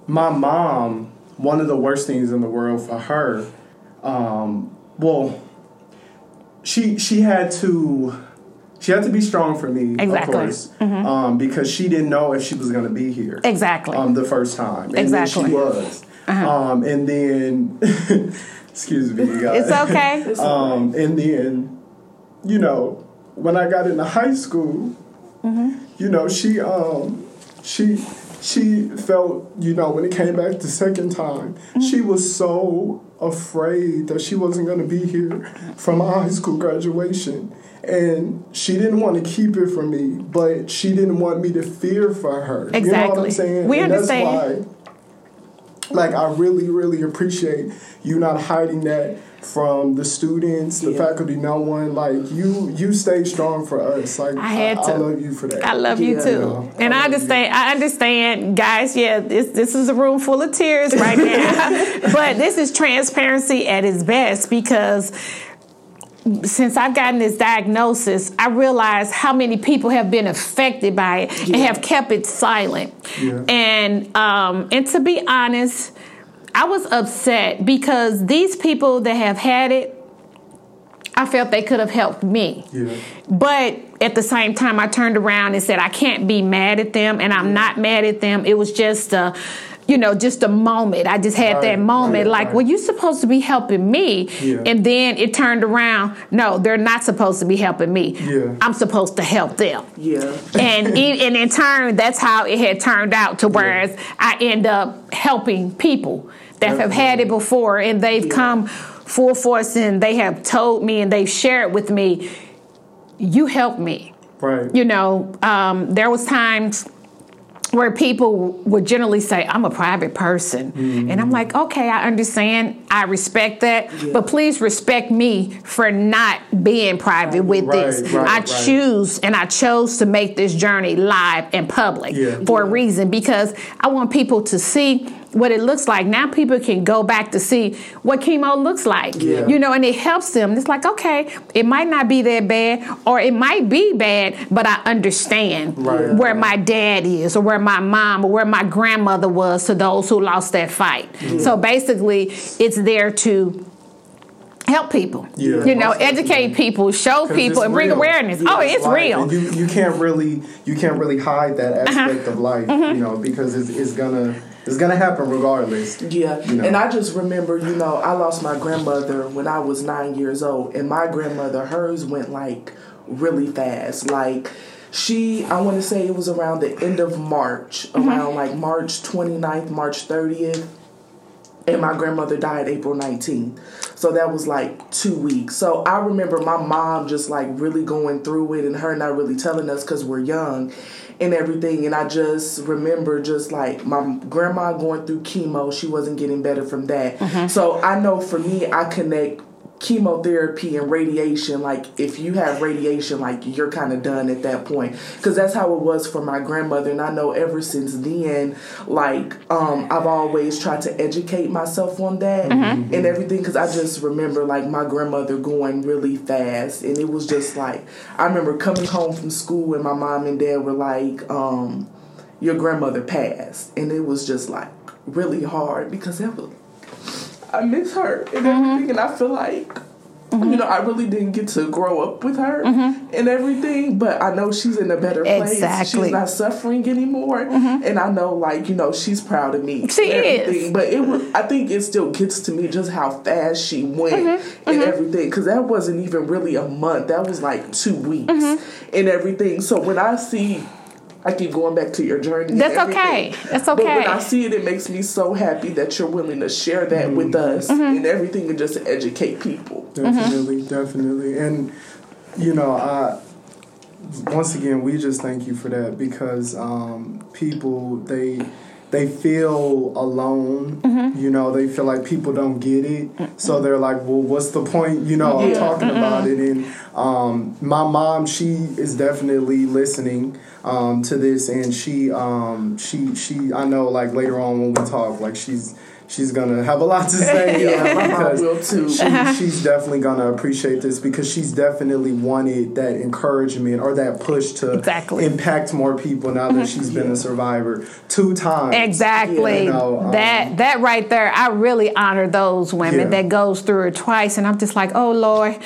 my mom, one of the worst things in the world for her, um, well, she she had to she had to be strong for me, Exactly. of course, um, because she didn't know if she was going to be here exactly. um, the first time, and Exactly. Uh-huh. then she was, um, and then [LAUGHS] excuse me, guys, it's okay. [LAUGHS] um, and then you know when I got into high school, Mm-hmm. you know she um she she felt you know when it came back the second time Mm-hmm. she was so afraid that she wasn't going to be here from my high school graduation and she didn't want to keep it from me but she didn't want me to fear for her you know what Exactly. i'm saying We and understand. that's why like I really, really appreciate you not hiding that from the students, the Yeah. faculty, no one. Like you, you stay strong for us. Like I had I, to. love you for that. I love you Yeah. too, Yeah. and I I love understand. I understand, guys. Yeah, this this is a room full of tears right now, [LAUGHS] but this is transparency at its best because since I've gotten this diagnosis, I realize how many people have been affected by it and have kept it silent. Yeah. And um, and to be honest, I was upset because these people that have had it, I felt they could have helped me. Yeah. But at the same time, I turned around and said, I can't be mad at them, and I'm not mad at them. It was just a, you know, just a moment. I just had Right, that moment, right, like, right. well, you're supposed to be helping me. Yeah. And then it turned around, no, they're not supposed to be helping me. Yeah. I'm supposed to help them. Yeah. And, [LAUGHS] in, and in turn, that's how it had turned out to whereas I end up helping people that have had it before and they've come full force and they have told me and they've shared with me, you helped me. Right. You know, um, there was times where people would generally say, I'm a private person. Mm-hmm. And I'm like, okay, I understand. I respect that. But please respect me for not being private with Right, this. right, I right. choose and I chose to make this journey live and public Yeah. for a reason because I want people to see what it looks like. Now people can go back to see what chemo looks like. Yeah. You know, and it helps them. It's like, okay, it might not be that bad or it might be bad, but I understand Right. where my dad is or where my mom or where my grandmother was to those who lost that fight. So basically, it's there to help people. Yeah. You know, educate people, show people, and bring real. awareness. Yeah, oh, it's life. real. Uh-huh. And you you can't really you can't really hide that aspect of life, Mm-hmm. you know, because it's, it's gonna it's gonna happen regardless. Yeah, You know. and I just remember, you know, I lost my grandmother when I was nine years old, and my grandmother, hers went like really fast. Like, she, I want to say it was around the end of March, mm-hmm. around like March 29th, March 30th, and my grandmother died April 19th. So that was like two weeks. So I remember my mom just like really going through it and her not really telling us because we're young and everything. And I just remember just like my grandma going through chemo, she wasn't getting better from that. Mm-hmm. So I know for me, I connect chemotherapy and radiation like if you have radiation like you're kind of done at that point. Because that's how it was for my grandmother and i know ever since then like um i've always tried to educate myself on that and everything because i just remember like my grandmother going really fast and it was just like i remember coming home from school and my mom and dad were like um your grandmother passed and it was just like really hard because that was I miss her and everything, mm-hmm. and I feel like mm-hmm. you know I really didn't get to grow up with her mm-hmm. and everything, but I know she's in a better place. Exactly. She's not suffering anymore, and I know like you know she's proud of me. She and is. But it was, I think it still gets to me just how fast she went and everything, because that wasn't even really a month. That was like two weeks and everything. So when I see. I keep going back to your journey. That's everything. okay. That's okay. But when okay. I see it, it makes me so happy that you're willing to share that mm-hmm. with us mm-hmm. and everything and just educate people. Definitely, mm-hmm. definitely. And you know, I once again we just thank you for that because um, people they they feel alone. You know, they feel like people don't get it. So they're like, well, what's the point? You know, of talking about it. And um, my mom, she is definitely listening um, to this, and she um, she she I know like later on when we talk, like she's. She's gonna have a lot to say. [LAUGHS] Yeah, uh, my mom because will too. she, she's definitely gonna appreciate this because she's definitely wanted that encouragement or that push to Exactly. impact more people now that she's been a survivor two times. Exactly. You know, um, that that right there, I really honor those women Yeah. that goes through it twice, and I'm just like, oh Lord.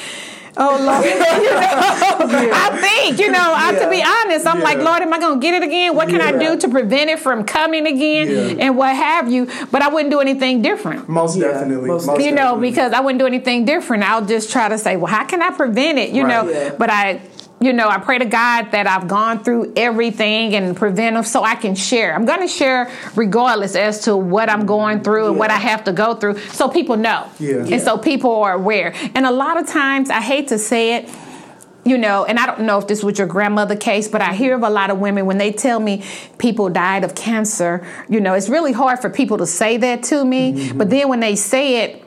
Oh Lord, [LAUGHS] you [LAUGHS] know, I think you know. I, to be honest, I'm like, Lord, am I gonna get it again? What can I do to prevent it from coming again, Yeah. and what have you? But I wouldn't do anything different. Most Yeah, definitely. most most you know, because I wouldn't do anything different. I'll just try to say, well, how can I prevent it? You Right. know, Yeah. but I, you know, I pray to God that I've gone through everything and preventive so I can share. I'm going to share regardless as to what I'm going through and what I have to go through so people know. Yeah. And Yeah. so people are aware. And a lot of times, I hate to say it, you know, and I don't know if this was your grandmother case, but I hear of a lot of women when they tell me people died of cancer, you know, it's really hard for people to say that to me. But mm-hmm. then when they say it,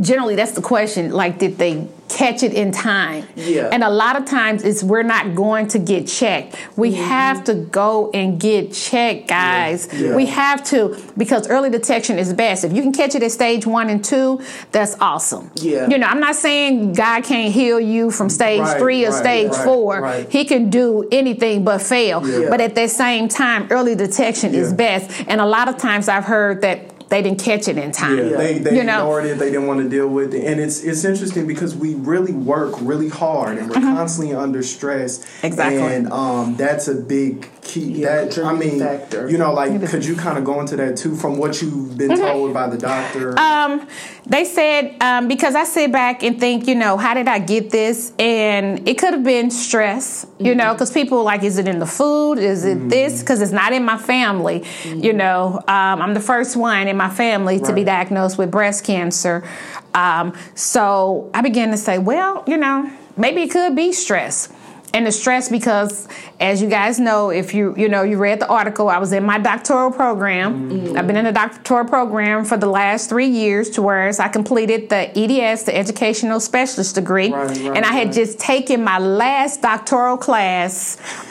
generally that's the question like did they catch it in time. Yeah. And a lot of times it's we're not going to get checked. We Mm-hmm. have to go and get checked, guys. Yeah. We have to because early detection is best. If you can catch it at stage one and two, that's awesome. Yeah. You know, I'm not saying God can't heal you from stage Right, three or right, stage right, four. He can do anything but fail. Yeah. But at the same time, early detection is best. And a lot of times I've heard that they didn't catch it in time. Yeah, they, they You know? ignored it. They didn't want to deal with it, and it's it's interesting because we really work really hard, and we're constantly under stress. Mm-hmm. Exactly. and um, that's a big key. Yeah, that I mean, factor. you know, like could you kind of go into that too from what you've been told by the doctor? Um, they said um, because I sit back and think, you know, how did I get this? And it could have been stress, you know, because people like, is it in the food? Is it this? Because it's not in my family. You know, um, I'm the first one in my family to be diagnosed with breast cancer. Um, so I began to say, well, you know, maybe it could be stress. And the stress because, as you guys know, if you you know you read the article, I was in my doctoral program. I've been in the doctoral program for the last three years, to whereas I completed the EDS, the Educational Specialist degree, Right, right, and I had right. just taken my last doctoral class, [LAUGHS]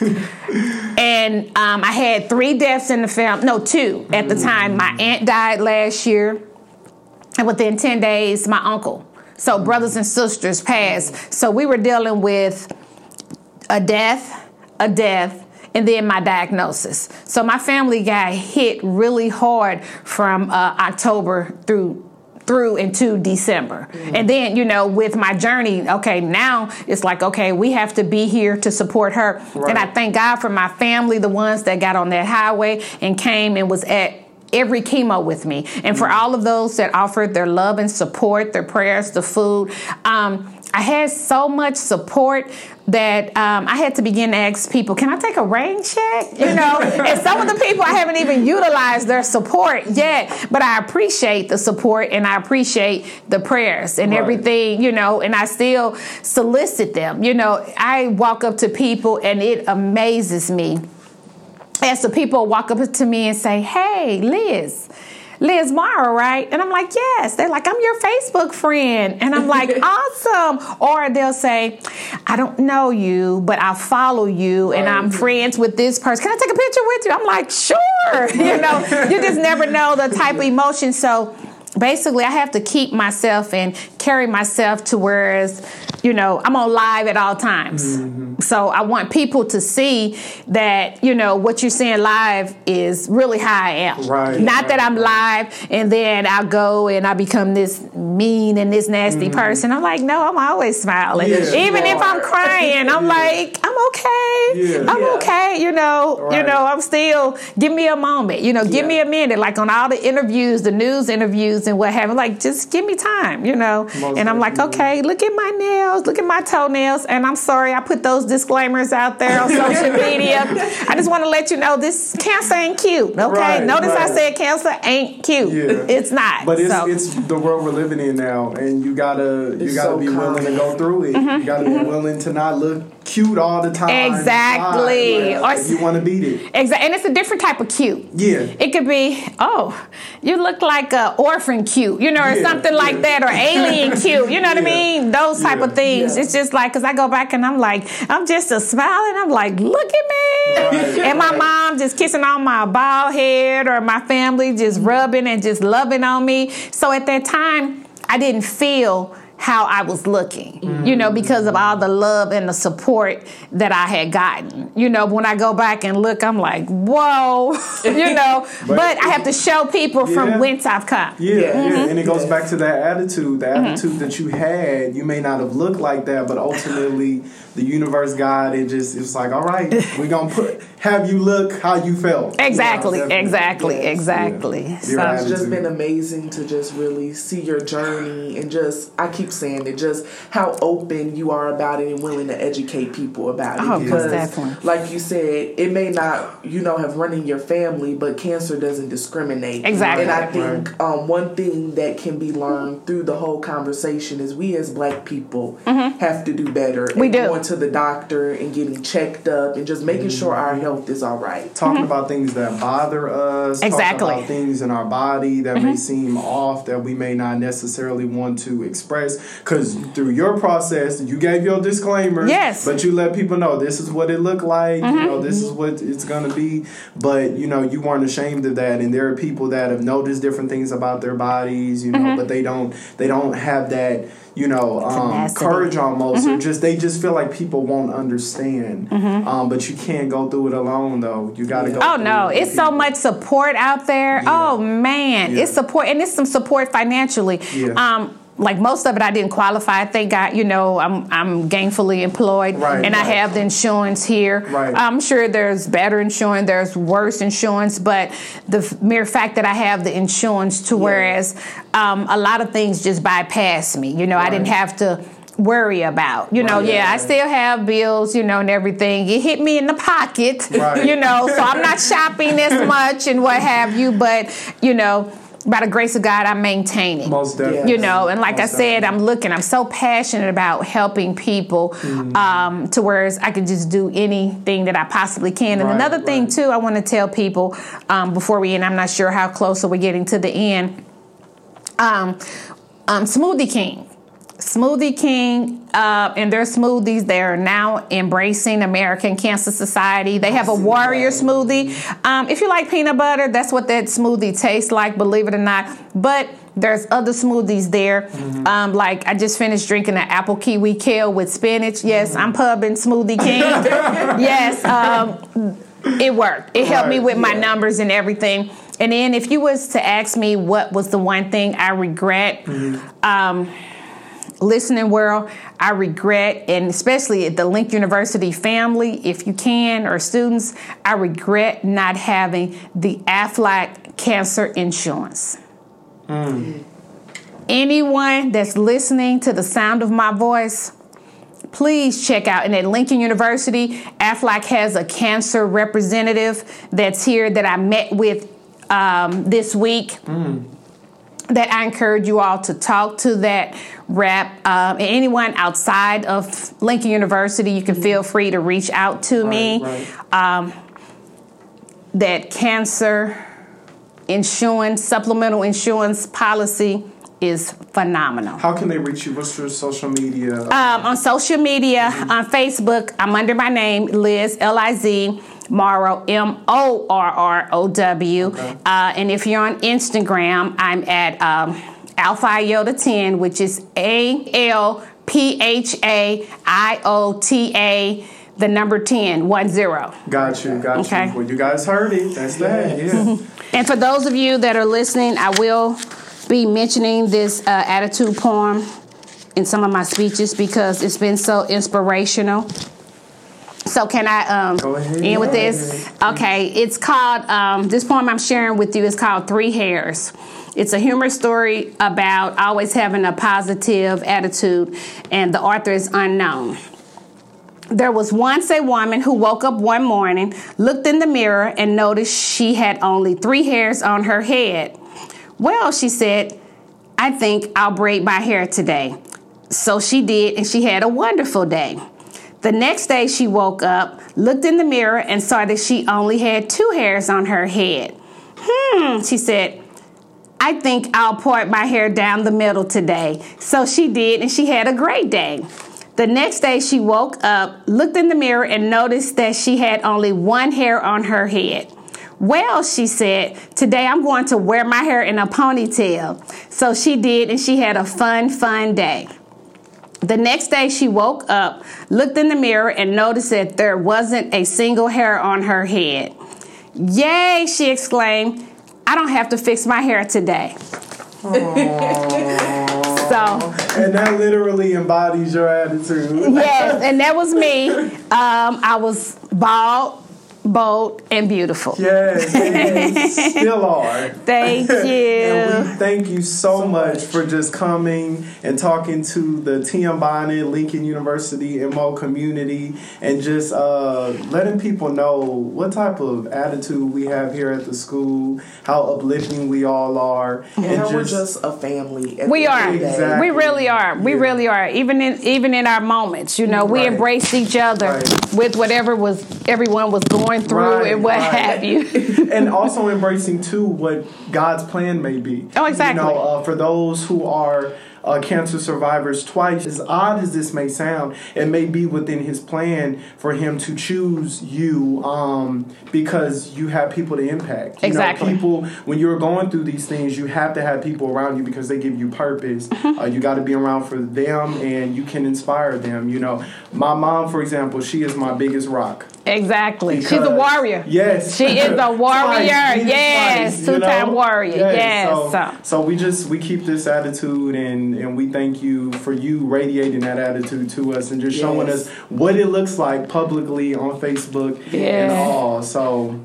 and um, I had three deaths in the family. No, two at the time. My aunt died last year. And within 10 days, my uncle. So brothers and sisters passed. So we were dealing with a death, a death, and then my diagnosis. So my family got hit really hard from uh, October through through into December. And then, you know, with my journey, okay, now it's like, okay, we have to be here to support her. And I thank God for my family, the ones that got on that highway and came and was at every chemo with me. And for all of those that offered their love and support, their prayers, the food, um, I had so much support that um, I had to begin to ask people, can I take a rain check? You know, [LAUGHS] and some of the people I haven't even utilized their support yet, but I appreciate the support and I appreciate the prayers and Right. everything, you know, and I still solicit them. You know, I walk up to people and it amazes me as the people walk up to me and say, Hey, Liz, Liz Morrow, right? And I'm like, Yes. They're like, I'm your Facebook friend. And I'm like, [LAUGHS] Awesome. Or they'll say, I don't know you, but I follow you and I'm friends with this person. Can I take a picture with you? I'm like, Sure. [LAUGHS] you know, you just never know the type of emotion. So, basically I have to keep myself and carry myself to whereas you know I'm on live at all times. Mm-hmm. So I want people to see that you know what you're seeing live is really how I am. Right, Not that I'm live and then I'll go and I become this mean and this nasty mm-hmm. person. I'm like, no, I'm always smiling. Yeah, Even if I'm crying, I'm [LAUGHS] Yeah. like, I'm okay. Yeah. I'm okay. You know, you know, I'm still give me a moment. You know, give me a minute. Like on all the interviews, the news interviews and what have you. Like, just give me time. You know. Most and I'm like, okay, look at my nails, look at my toenails. And I'm sorry, I put those disclaimers out there on social [LAUGHS] media. I just want to let you know this cancer ain't cute. Okay. Right, Notice I said cancer ain't cute. Yeah. It's not. But it's so. it's the world we're living in now, and you gotta you It's gotta so be willing to go through it. You gotta be willing to not look cute all the time. Mm-hmm. Exactly. Like, Or if you want to beat it. Exactly, and it's a different type of cute. Yeah. It could be, oh, you look like a orphan cute, you know, or Yeah, something yeah. like that, or alien [LAUGHS] cute. You know what I mean? Those type of things. It's just like, cause I go back and I'm like, I'm just a smile, and I'm like, look at me, Right, and my right. mom just kissing on my bald head, or my family just rubbing and just loving on me. So at that time, I didn't feel how I was looking, you know, because of all the love and the support that I had gotten. You know, when I go back and look, I'm like, whoa, [LAUGHS] you know, [LAUGHS] but, I have to show people Yeah. from whence I've come. Yeah, yeah, Mm-hmm. and it goes back to that attitude. The attitude that you had, you may not have looked like that, but ultimately, the universe, God, it just it's like, all right, we're gonna put have you look how you felt. Exactly, Yeah, definitely. exactly, Yes. exactly. Yeah. So, Your It's just been amazing to just really see your journey and just I keep saying it, just how open you are about it and willing to educate people about it. Oh, most because definitely. like you said, it may not, you know, have run in your family, but cancer doesn't discriminate. Exactly. And I think um, one thing that can be learned through the whole conversation is we as black people have to do better. Mm-hmm. We and do. Going to the doctor and getting checked up and just making sure our mm-hmm. health is all right. talking mm-hmm. about things that bother us, talking Exactly. about things in our body that may mm-hmm. seem off that we may not necessarily want to express. Because through your process, you gave your disclaimer, Yes. but you let people know this is what it looked like. You know, this is what it's gonna be. But you know, you weren't ashamed of that, and there are people that have noticed different things about their bodies. You know, but they don't they don't have that. You know, um, courage almost, or just they just feel like people won't understand. Um, but you can't go through it alone, though. You got to go. Oh no, it it's so much support out there. Oh man, Yeah. it's support and it's some support financially. Yeah. Um like most of it I didn't qualify. Thank God, you know, I'm I'm gainfully employed Right, and I have the insurance here. Right. I'm sure there's better insurance, there's worse insurance, but the f- mere fact that I have the insurance to whereas um, a lot of things just bypass me. You know, I didn't have to worry about. You know, Right. yeah, I still have bills, you know, and everything. It hit me in the pocket, Right. you know, so I'm not shopping as [LAUGHS] much and what have you, but you know, by the grace of God, I'm maintaining. Most definitely. You know, and like I said, definitely. I'm looking. I'm so passionate about helping people, Mm-hmm. um, to whereas I can just do anything that I possibly can. And Right, another thing right. too, I want to tell people um, before we end. I'm not sure how close are we getting to the end. Um, um, Smoothie King. Smoothie King uh, and their smoothies, they are now embracing American Cancer Society. They have a warrior smoothie. Um, if you like peanut butter, that's what that smoothie tastes like, believe it or not. But there's other smoothies there. Um, like I just finished drinking an apple kiwi kale with spinach. Yes, I'm pubbing Smoothie King. [LAUGHS] yes, um, it worked. It helped me with my yeah. numbers and everything. And then if you was to ask me what was the one thing I regret, um, listening world, I regret, and especially at the Lincoln University family, if you can, or students, I regret not having the AFLAC cancer insurance. Anyone that's listening to the sound of my voice, please check out. And at Lincoln University, AFLAC has a cancer representative that's here that I met with um, this week. That I encourage you all to talk to that rep. Um, and anyone outside of Lincoln University, you can feel free to reach out to me. right. Um, that cancer insurance, supplemental insurance policy is phenomenal. How can they reach you? What's your social media? Um, on social media, on Facebook, I'm under my name, Liz, L I Z, Morrow, M O R R O W. Uh, and if you're on Instagram, I'm at um, Alpha Iota 10, which is A L P H A I O T A, the number 10, 1 0. got you, got Okay. you. Well, you guys heard it. That's that. Yeah. [LAUGHS] And for those of you that are listening, I will be mentioning this uh, attitude poem in some of my speeches because it's been so inspirational. So can I um, Go ahead. end with this? Okay, it's called um, this poem I'm sharing with you is called Three Hairs. It's a humor story about always having a positive attitude, and the author is unknown. There was once a woman who woke up one morning, looked in the mirror, and noticed she had only three hairs on her head. Well, she said, I think I'll braid my hair today. So she did, and she had a wonderful day. The next day, she woke up, looked in the mirror, and saw that she only had two hairs on her head. Hmm, she said, I think I'll part my hair down the middle today. So she did, and she had a great day. The next day, she woke up, looked in the mirror, and noticed that she had only one hair on her head. Well, she said, today I'm going to wear my hair in a ponytail. So she did, and she had a fun, fun day. The next day, she woke up, looked in the mirror, and noticed that there wasn't a single hair on her head. Yay, she exclaimed. I don't have to fix my hair today. so, and that literally embodies your attitude. yes, and that was me. [LAUGHS] Um, I was bald, bold, and beautiful. Yes, and [LAUGHS] still are. Thank you. [LAUGHS] and we thank you so much for just coming and talking to the TM Bonnet, Lincoln University, MO community, and just uh, letting people know what type of attitude we have here at the school, how uplifting we all are, And just we're just a family. We are. end of the day. Exactly. We really are. We Yeah. really are. Even in even in our moments, you know, we Right. embraced each other Right. with whatever was everyone was going through Right, and what right. have you. [LAUGHS] and [LAUGHS] also embracing too what God's plan may be. Oh, exactly. You know, uh, for those who are uh, cancer survivors twice, as odd as this may sound, it may be within His plan for Him to choose you um, because you have people to impact. You know, Exactly. people, when you're going through these things, you have to have people around you because they give you purpose. Mm-hmm. Uh, you got to be around for them, and you can inspire them. You know, my mom, for example, she is my biggest rock. Exactly. She's a warrior. Yes. She is a [LAUGHS] warrior. Twice, yes. Two-time warrior. Yes. So, So- so we just we keep this attitude and and we thank you for you radiating that attitude to us and just showing us what it looks like publicly on Facebook and all. So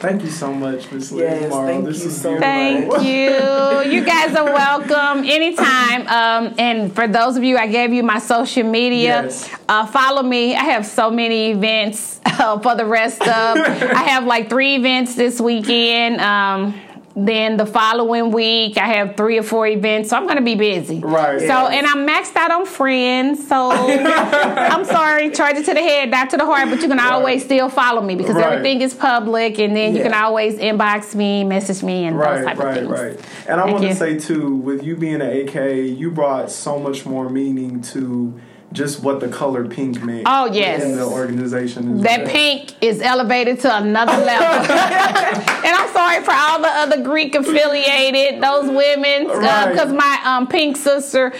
thank you so much, Miss Liz Yes, Morrow. thank this you is so beautiful. Thank you. You guys are welcome anytime. Um, and for those of you, I gave you my social media. Yes. Uh, follow me. I have so many events [LAUGHS] uh, for the rest of. I have like three events this weekend. Um, then the following week, I have three or four events, so I'm going to be busy. Right. So, Yes. and I'm maxed out on friends. So, [LAUGHS] I'm sorry, charge it to the head, not to the heart. But you can always still follow me because Right. everything is public, and then you can always inbox me, message me, and those Right, type of right, things. right. And I want to say too, with you being an AK, you brought so much more meaning to just what the color pink means. Oh, yes. in the organization. That well. pink is elevated to another [LAUGHS] level. [LAUGHS] and I'm sorry for all the other Greek affiliated, those women, Right. because my um, pink sister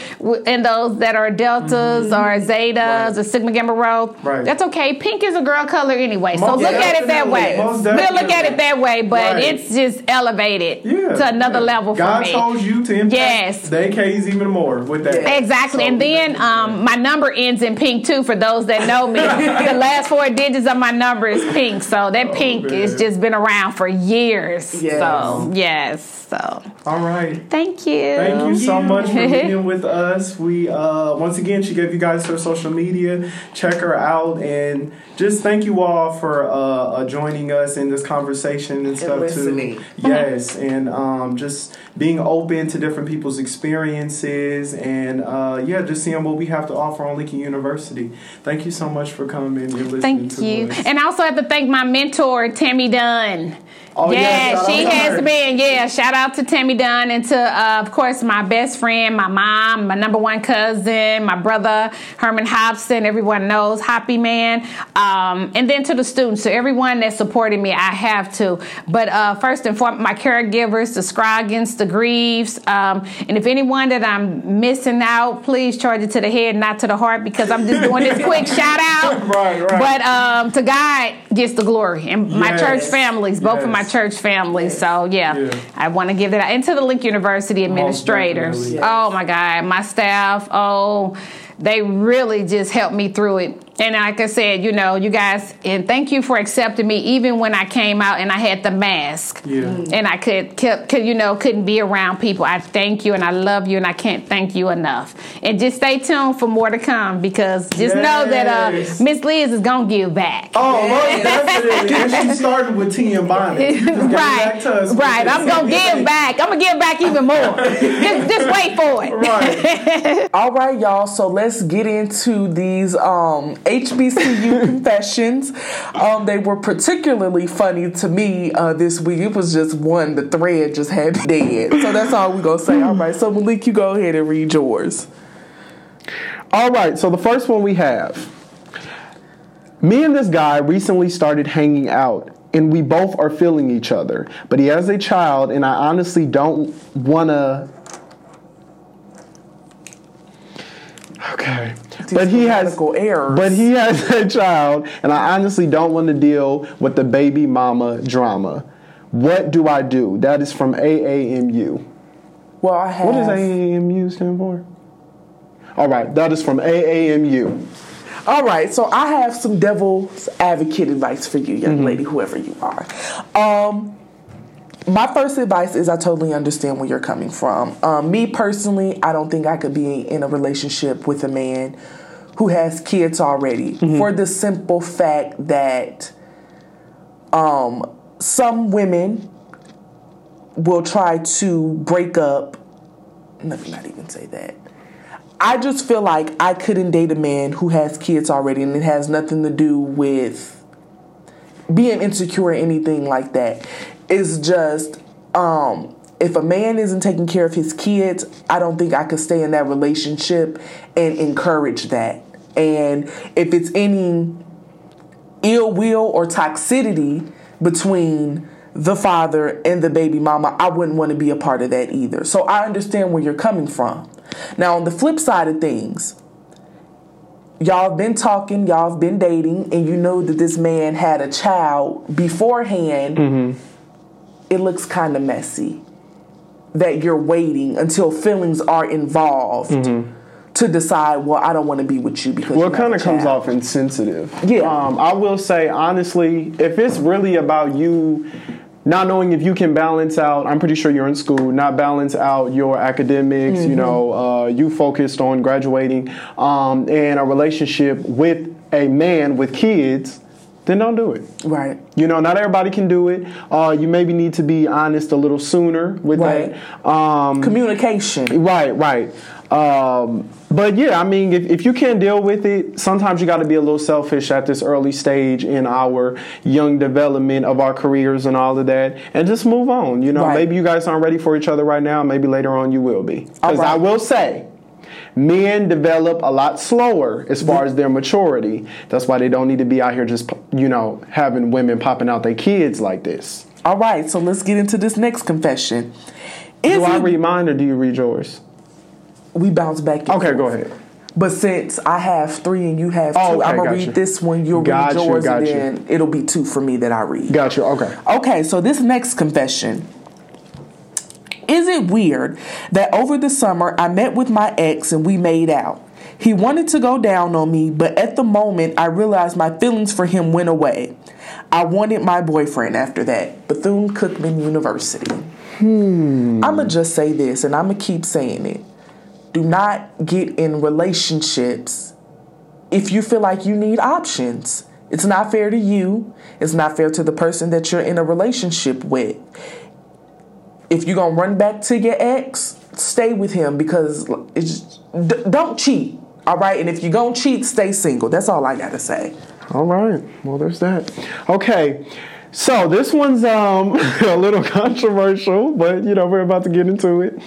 and those that are deltas or zetas Right. or sigma gamma rho, Right. that's okay. Pink is a girl color anyway. So Most look at it that way. We'll look at it that way, but Right. it's just elevated Yeah, to another yeah. level for God me. chose you to impact Yes. the AKs even more with that. Exactly. So and then thank you for um, my number ends in pink too for those that know me. [LAUGHS] the last four digits of my number is pink. So that oh, pink Oh, man. has just been around for years. Yes. So, yes. So, All right. thank you. Thank you so much for [LAUGHS] being with us. We uh, once again she gave you guys her social media. Check her out and just thank you all for uh, uh, joining us in this conversation and stuff listening. too. [LAUGHS] Yes, and um, just being open to different people's experiences and uh, yeah, just seeing what we have to offer on Lincoln University. Thank you so much for coming and listening Thank to you. us. And I also have to thank my mentor, Tammy Dunn. Oh, yeah, yeah, she has her. been. Yeah, shout out to Tammy Dunn and to, uh, of course, my best friend, my mom, my number one cousin, my brother, Herman Hobson. Everyone knows Hoppy Man. Um, and then to the students, to everyone that supported me, I have to. But uh, first and foremost, my caregivers, the Scroggins, the Greaves. Um, and if anyone that I'm missing out, please charge it to the head, not to the heart, because I'm just doing this [LAUGHS] quick shout out. Right, right. But um, to God gets the glory, and my Yes. church families, both of my Yes. church families. So yeah, Yeah. I want to give that and to the Lincoln University administrators. Yes. Oh my God, my staff. Oh, they really just helped me through it. And like I said, you know, you guys, and thank you for accepting me, even when I came out and I had the mask. Yeah. And I could, could, could, you know, couldn't be around people. I thank you and I love you and I can't thank you enough. And just stay tuned for more to come because just know that uh, Miss Liz is gonna give back. Oh, most definitely. and she started with T and Bonnet. You just gave it right, back to us. right. I'm gonna give back. I'm gonna give back even more. [LAUGHS] just, just wait for it. Right. [LAUGHS] All right, y'all. So let's get into these um, HBCU [LAUGHS] confessions. Um, they were particularly funny to me uh, this week. It was just one. The thread just had me dead. So that's all we're gonna say. All right. So Malik, you go ahead and read yours. All right, so the first one we have. Me and this guy recently started hanging out, and we both are feeling each other. But he has a child, and I honestly don't wanna. Okay. But he has errors. But he has [LAUGHS] a child, and I honestly don't want to deal with the baby mama drama. What do I do? That is from AAMU. Well, I have. What does AAMU stand for? All right, that is from AAMU. All right, so I have some devil's advocate advice for you, young lady, whoever you are. Um, my first advice is I totally understand where you're coming from. Um, me personally, I don't think I could be in a relationship with a man who has kids already for the simple fact that um, some women will try to break up. Let me not even say that. I just feel like I couldn't date a man who has kids already, and it has nothing to do with being insecure or anything like that. It's just um, if a man isn't taking care of his kids, I don't think I could stay in that relationship and encourage that. And if it's any ill will or toxicity between the father and the baby mama, I wouldn't want to be a part of that either. So I understand where you're coming from. Now, on the flip side of things, y'all have been talking, y'all have been dating, and you know that this man had a child beforehand. Mm-hmm. It looks kind of messy that you're waiting until feelings are involved mm-hmm. To decide, well, I don't want to be with you because Well, it kind of comes off insensitive. Yeah. Um, I will say honestly, if it's really about you not knowing if you can balance out, I'm pretty sure you're in school, not balance out your academics, Mm-hmm. you know, uh, you focused on graduating, um, and a relationship with a man with kids, then don't do it. Right. You know, not everybody can do it. Uh, you maybe need to be honest a little sooner with Right. that. Um, Communication. Right, right. Um, but yeah, I mean, if, if you can't deal with it, sometimes you got to be a little selfish at this early stage in our young development of our careers and all of that, and just move on. You know, Right. maybe you guys aren't ready for each other right now. Maybe later on you will be. Because I will say, men develop a lot slower as far as their maturity. That's why they don't need to be out here just, you know, having women popping out their kids like this. All right, so let's get into this next confession. Is Do I read mine or do you read yours? We bounce back. Okay, go ahead. But since I have three and you have two, Oh, okay, I'm gonna read this one. You'll Got read you, yours, and you. then it'll be two for me that I read. Got you. Okay. Okay, so this next confession. Is it weird that over the summer I met with my ex and we made out? He wanted to go down on me, but at the moment I realized my feelings for him went away. I wanted my boyfriend after that. Bethune Cookman University. Hmm. I'ma just say this and I'ma keep saying it. Do not get in relationships if you feel like you need options. It's not fair to you. It's not fair to the person that you're in a relationship with. If you're gonna run back to your ex, stay with him because it's d- don't cheat. All right, and if you're gonna cheat, stay single. That's all I gotta say. All right. Well, there's that. Okay. So this one's um [LAUGHS] a little [LAUGHS] controversial, but you know we're about to get into it.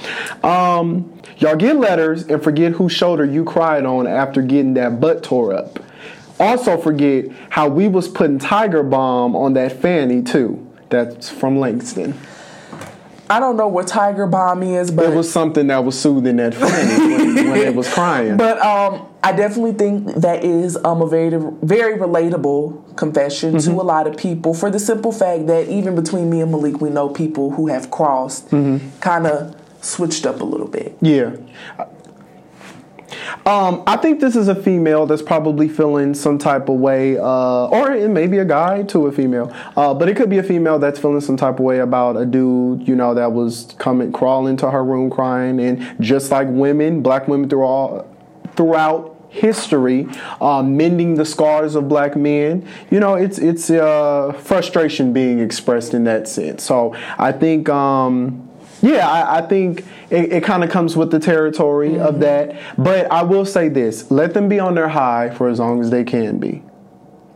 Um, y'all get letters and forget whose shoulder you cried on after getting that butt tore up. Also forget how we was putting Tiger Balm on that fanny too. That's from Langston. I don't know what Tiger Balm is, but It was something that was soothing that fanny when, when it was crying. [LAUGHS] But um, I definitely think that is um, a very, very relatable confession to a lot of people for the simple fact that even between me and Malik, we know people who have crossed, kind of switched up a little bit. Yeah. Um, I think this is a female that's probably feeling some type of way, uh, or it may be a guy to a female, uh, but it could be a female that's feeling some type of way about a dude, you know, that was coming crawling to her room crying, and just like women, black women through all, throughout history, um, mending the scars of black men. You know, it's it's uh, frustration being expressed in that sense. So I think. Um, yeah, I, I think it, it kind of comes with the territory of that. But I will say this let them be on their high for as long as they can be.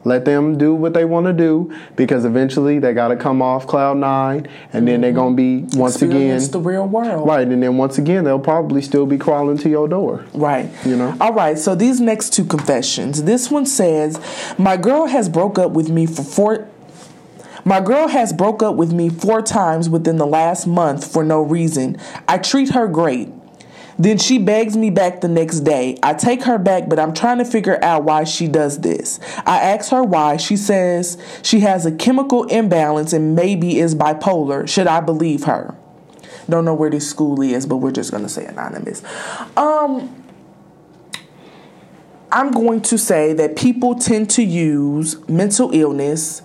Let them do what they want to do because eventually they got to come off cloud nine and then they're going to be once again. Experience the real world. Right, and then once again, they'll probably still be crawling to your door. Right. You know? All right. So these next two confessions. This one says, "My girl has broke up with me for four. My girl has broke up with me four times within the last month for no reason. I treat her great." Then she begs me back the next day. I take her back, but I'm trying to figure out why she does this. I ask her why. She says she has a chemical imbalance and maybe is bipolar. Should I believe her? Don't know where this school is, but we're just gonna say anonymous. Um, I'm going to say that people tend to use mental illness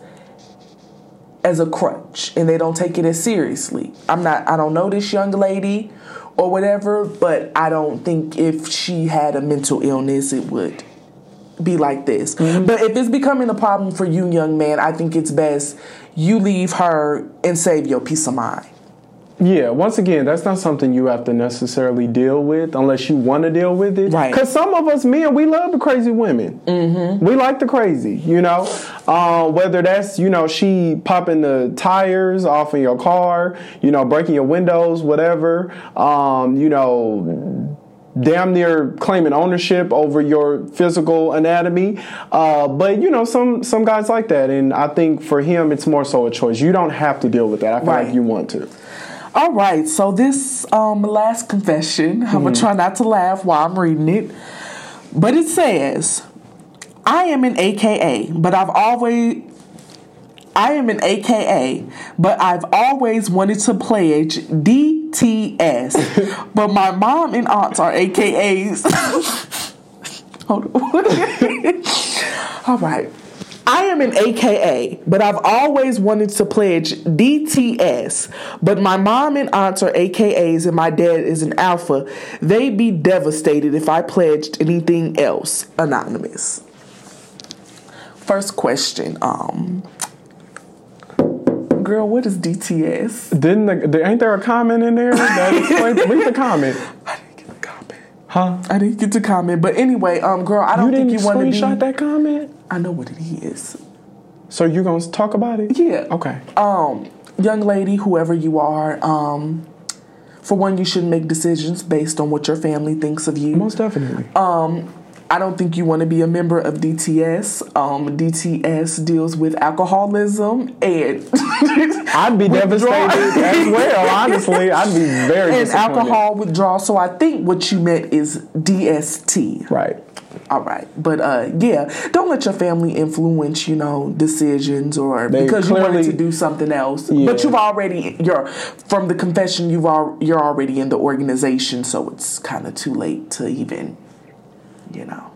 as a crutch and they don't take it as seriously. I'm not I don't know this young lady or whatever, but I don't think if she had a mental illness it would be like this. Mm-hmm. But if it's becoming a problem for you young man, I think it's best you leave her and save your peace of mind. Yeah, once again, that's not something you have to necessarily deal with unless you want to deal with it. Right. Because some of us men, we love the crazy women. Mm-hmm. We like the crazy, you know? Uh, whether that's, you know, she popping the tires off in your car, you know, breaking your windows, whatever, um, you know, damn near claiming ownership over your physical anatomy. Uh, but you know, some some guys like that, and I think for him, it's more so a choice. You don't have to deal with that. I feel Right. like you want to. All right, so this um, last confession, I'm gonna try not to laugh while I'm reading it, but it says, "I am an AKA, but I've always." I am an AKA, but I've always wanted to pledge DTS. [LAUGHS] but my mom and aunts are AKAs. [LAUGHS] Hold on. [LAUGHS] All right. I am an AKA, but I've always wanted to pledge DTS. But my mom and aunts are AKAs and my dad is an alpha. They'd be devastated if I pledged anything else. Anonymous. First question. Um Girl, what is DTS? Didn't the, there, ain't there a comment in there that explains? [LAUGHS] read the comment, I didn't get the comment. huh? I didn't get the comment. But anyway, um girl, I don't didn't think you want to be screenshot that comment, I know what it is. so you're gonna talk about it? Yeah. Okay. um, young lady, whoever you are, um, for one, you shouldn't make decisions based on what your family thinks of you. Most definitely. Um, I don't think you want to be a member of DTS. Um, DTS deals with alcoholism and [LAUGHS] I'd be devastated as well. Honestly, I'd be very and alcohol withdrawal. So I think what you meant is DST. Right. All right, but uh, yeah, don't let your family influence, you know, decisions or They because you wanted to do something else. Yeah. But you've already you're from the confession you've al- you're already in the organization, so it's kind of too late to even, you know.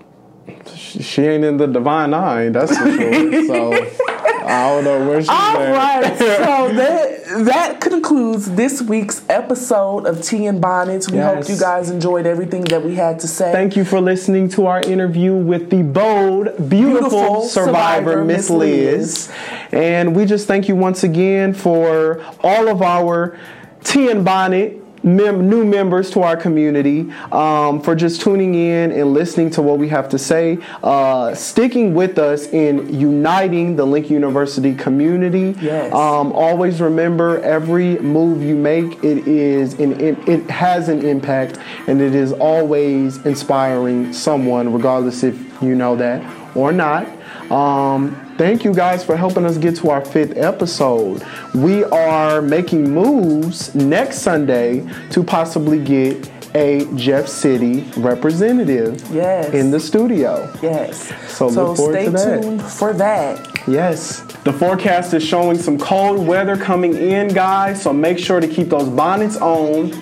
She, she ain't in the divine nine, that's for sure. so [LAUGHS] I don't know where she's All at. right, so [LAUGHS] that that concludes this week's episode of Tea and Bonnets. We hope you guys enjoyed everything that we had to say. Thank you for listening to our interview with the bold, beautiful, Beautiful survivor, survivor, Miss Miss Liz. And we just thank you once again for all of our Tea and Bonnet. Mem- new members to our community um, for just tuning in and listening to what we have to say, uh, sticking with us in uniting the Lincoln University community. Yes. Um, always remember every move you make, it is an, it, it has an impact, and it is always inspiring someone, regardless if you know that or not. Um, thank you guys for helping us get to our fifth episode. We are making moves next Sunday to possibly get a Jeff City representative Yes. in the studio. Yes. So look forward stay to that. tuned for that. Yes. The forecast is showing some cold weather coming in, guys, so make sure to keep those bonnets on.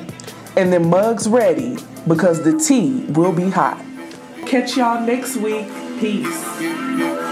and the mugs ready because the tea will be hot. Catch y'all next week. Peace.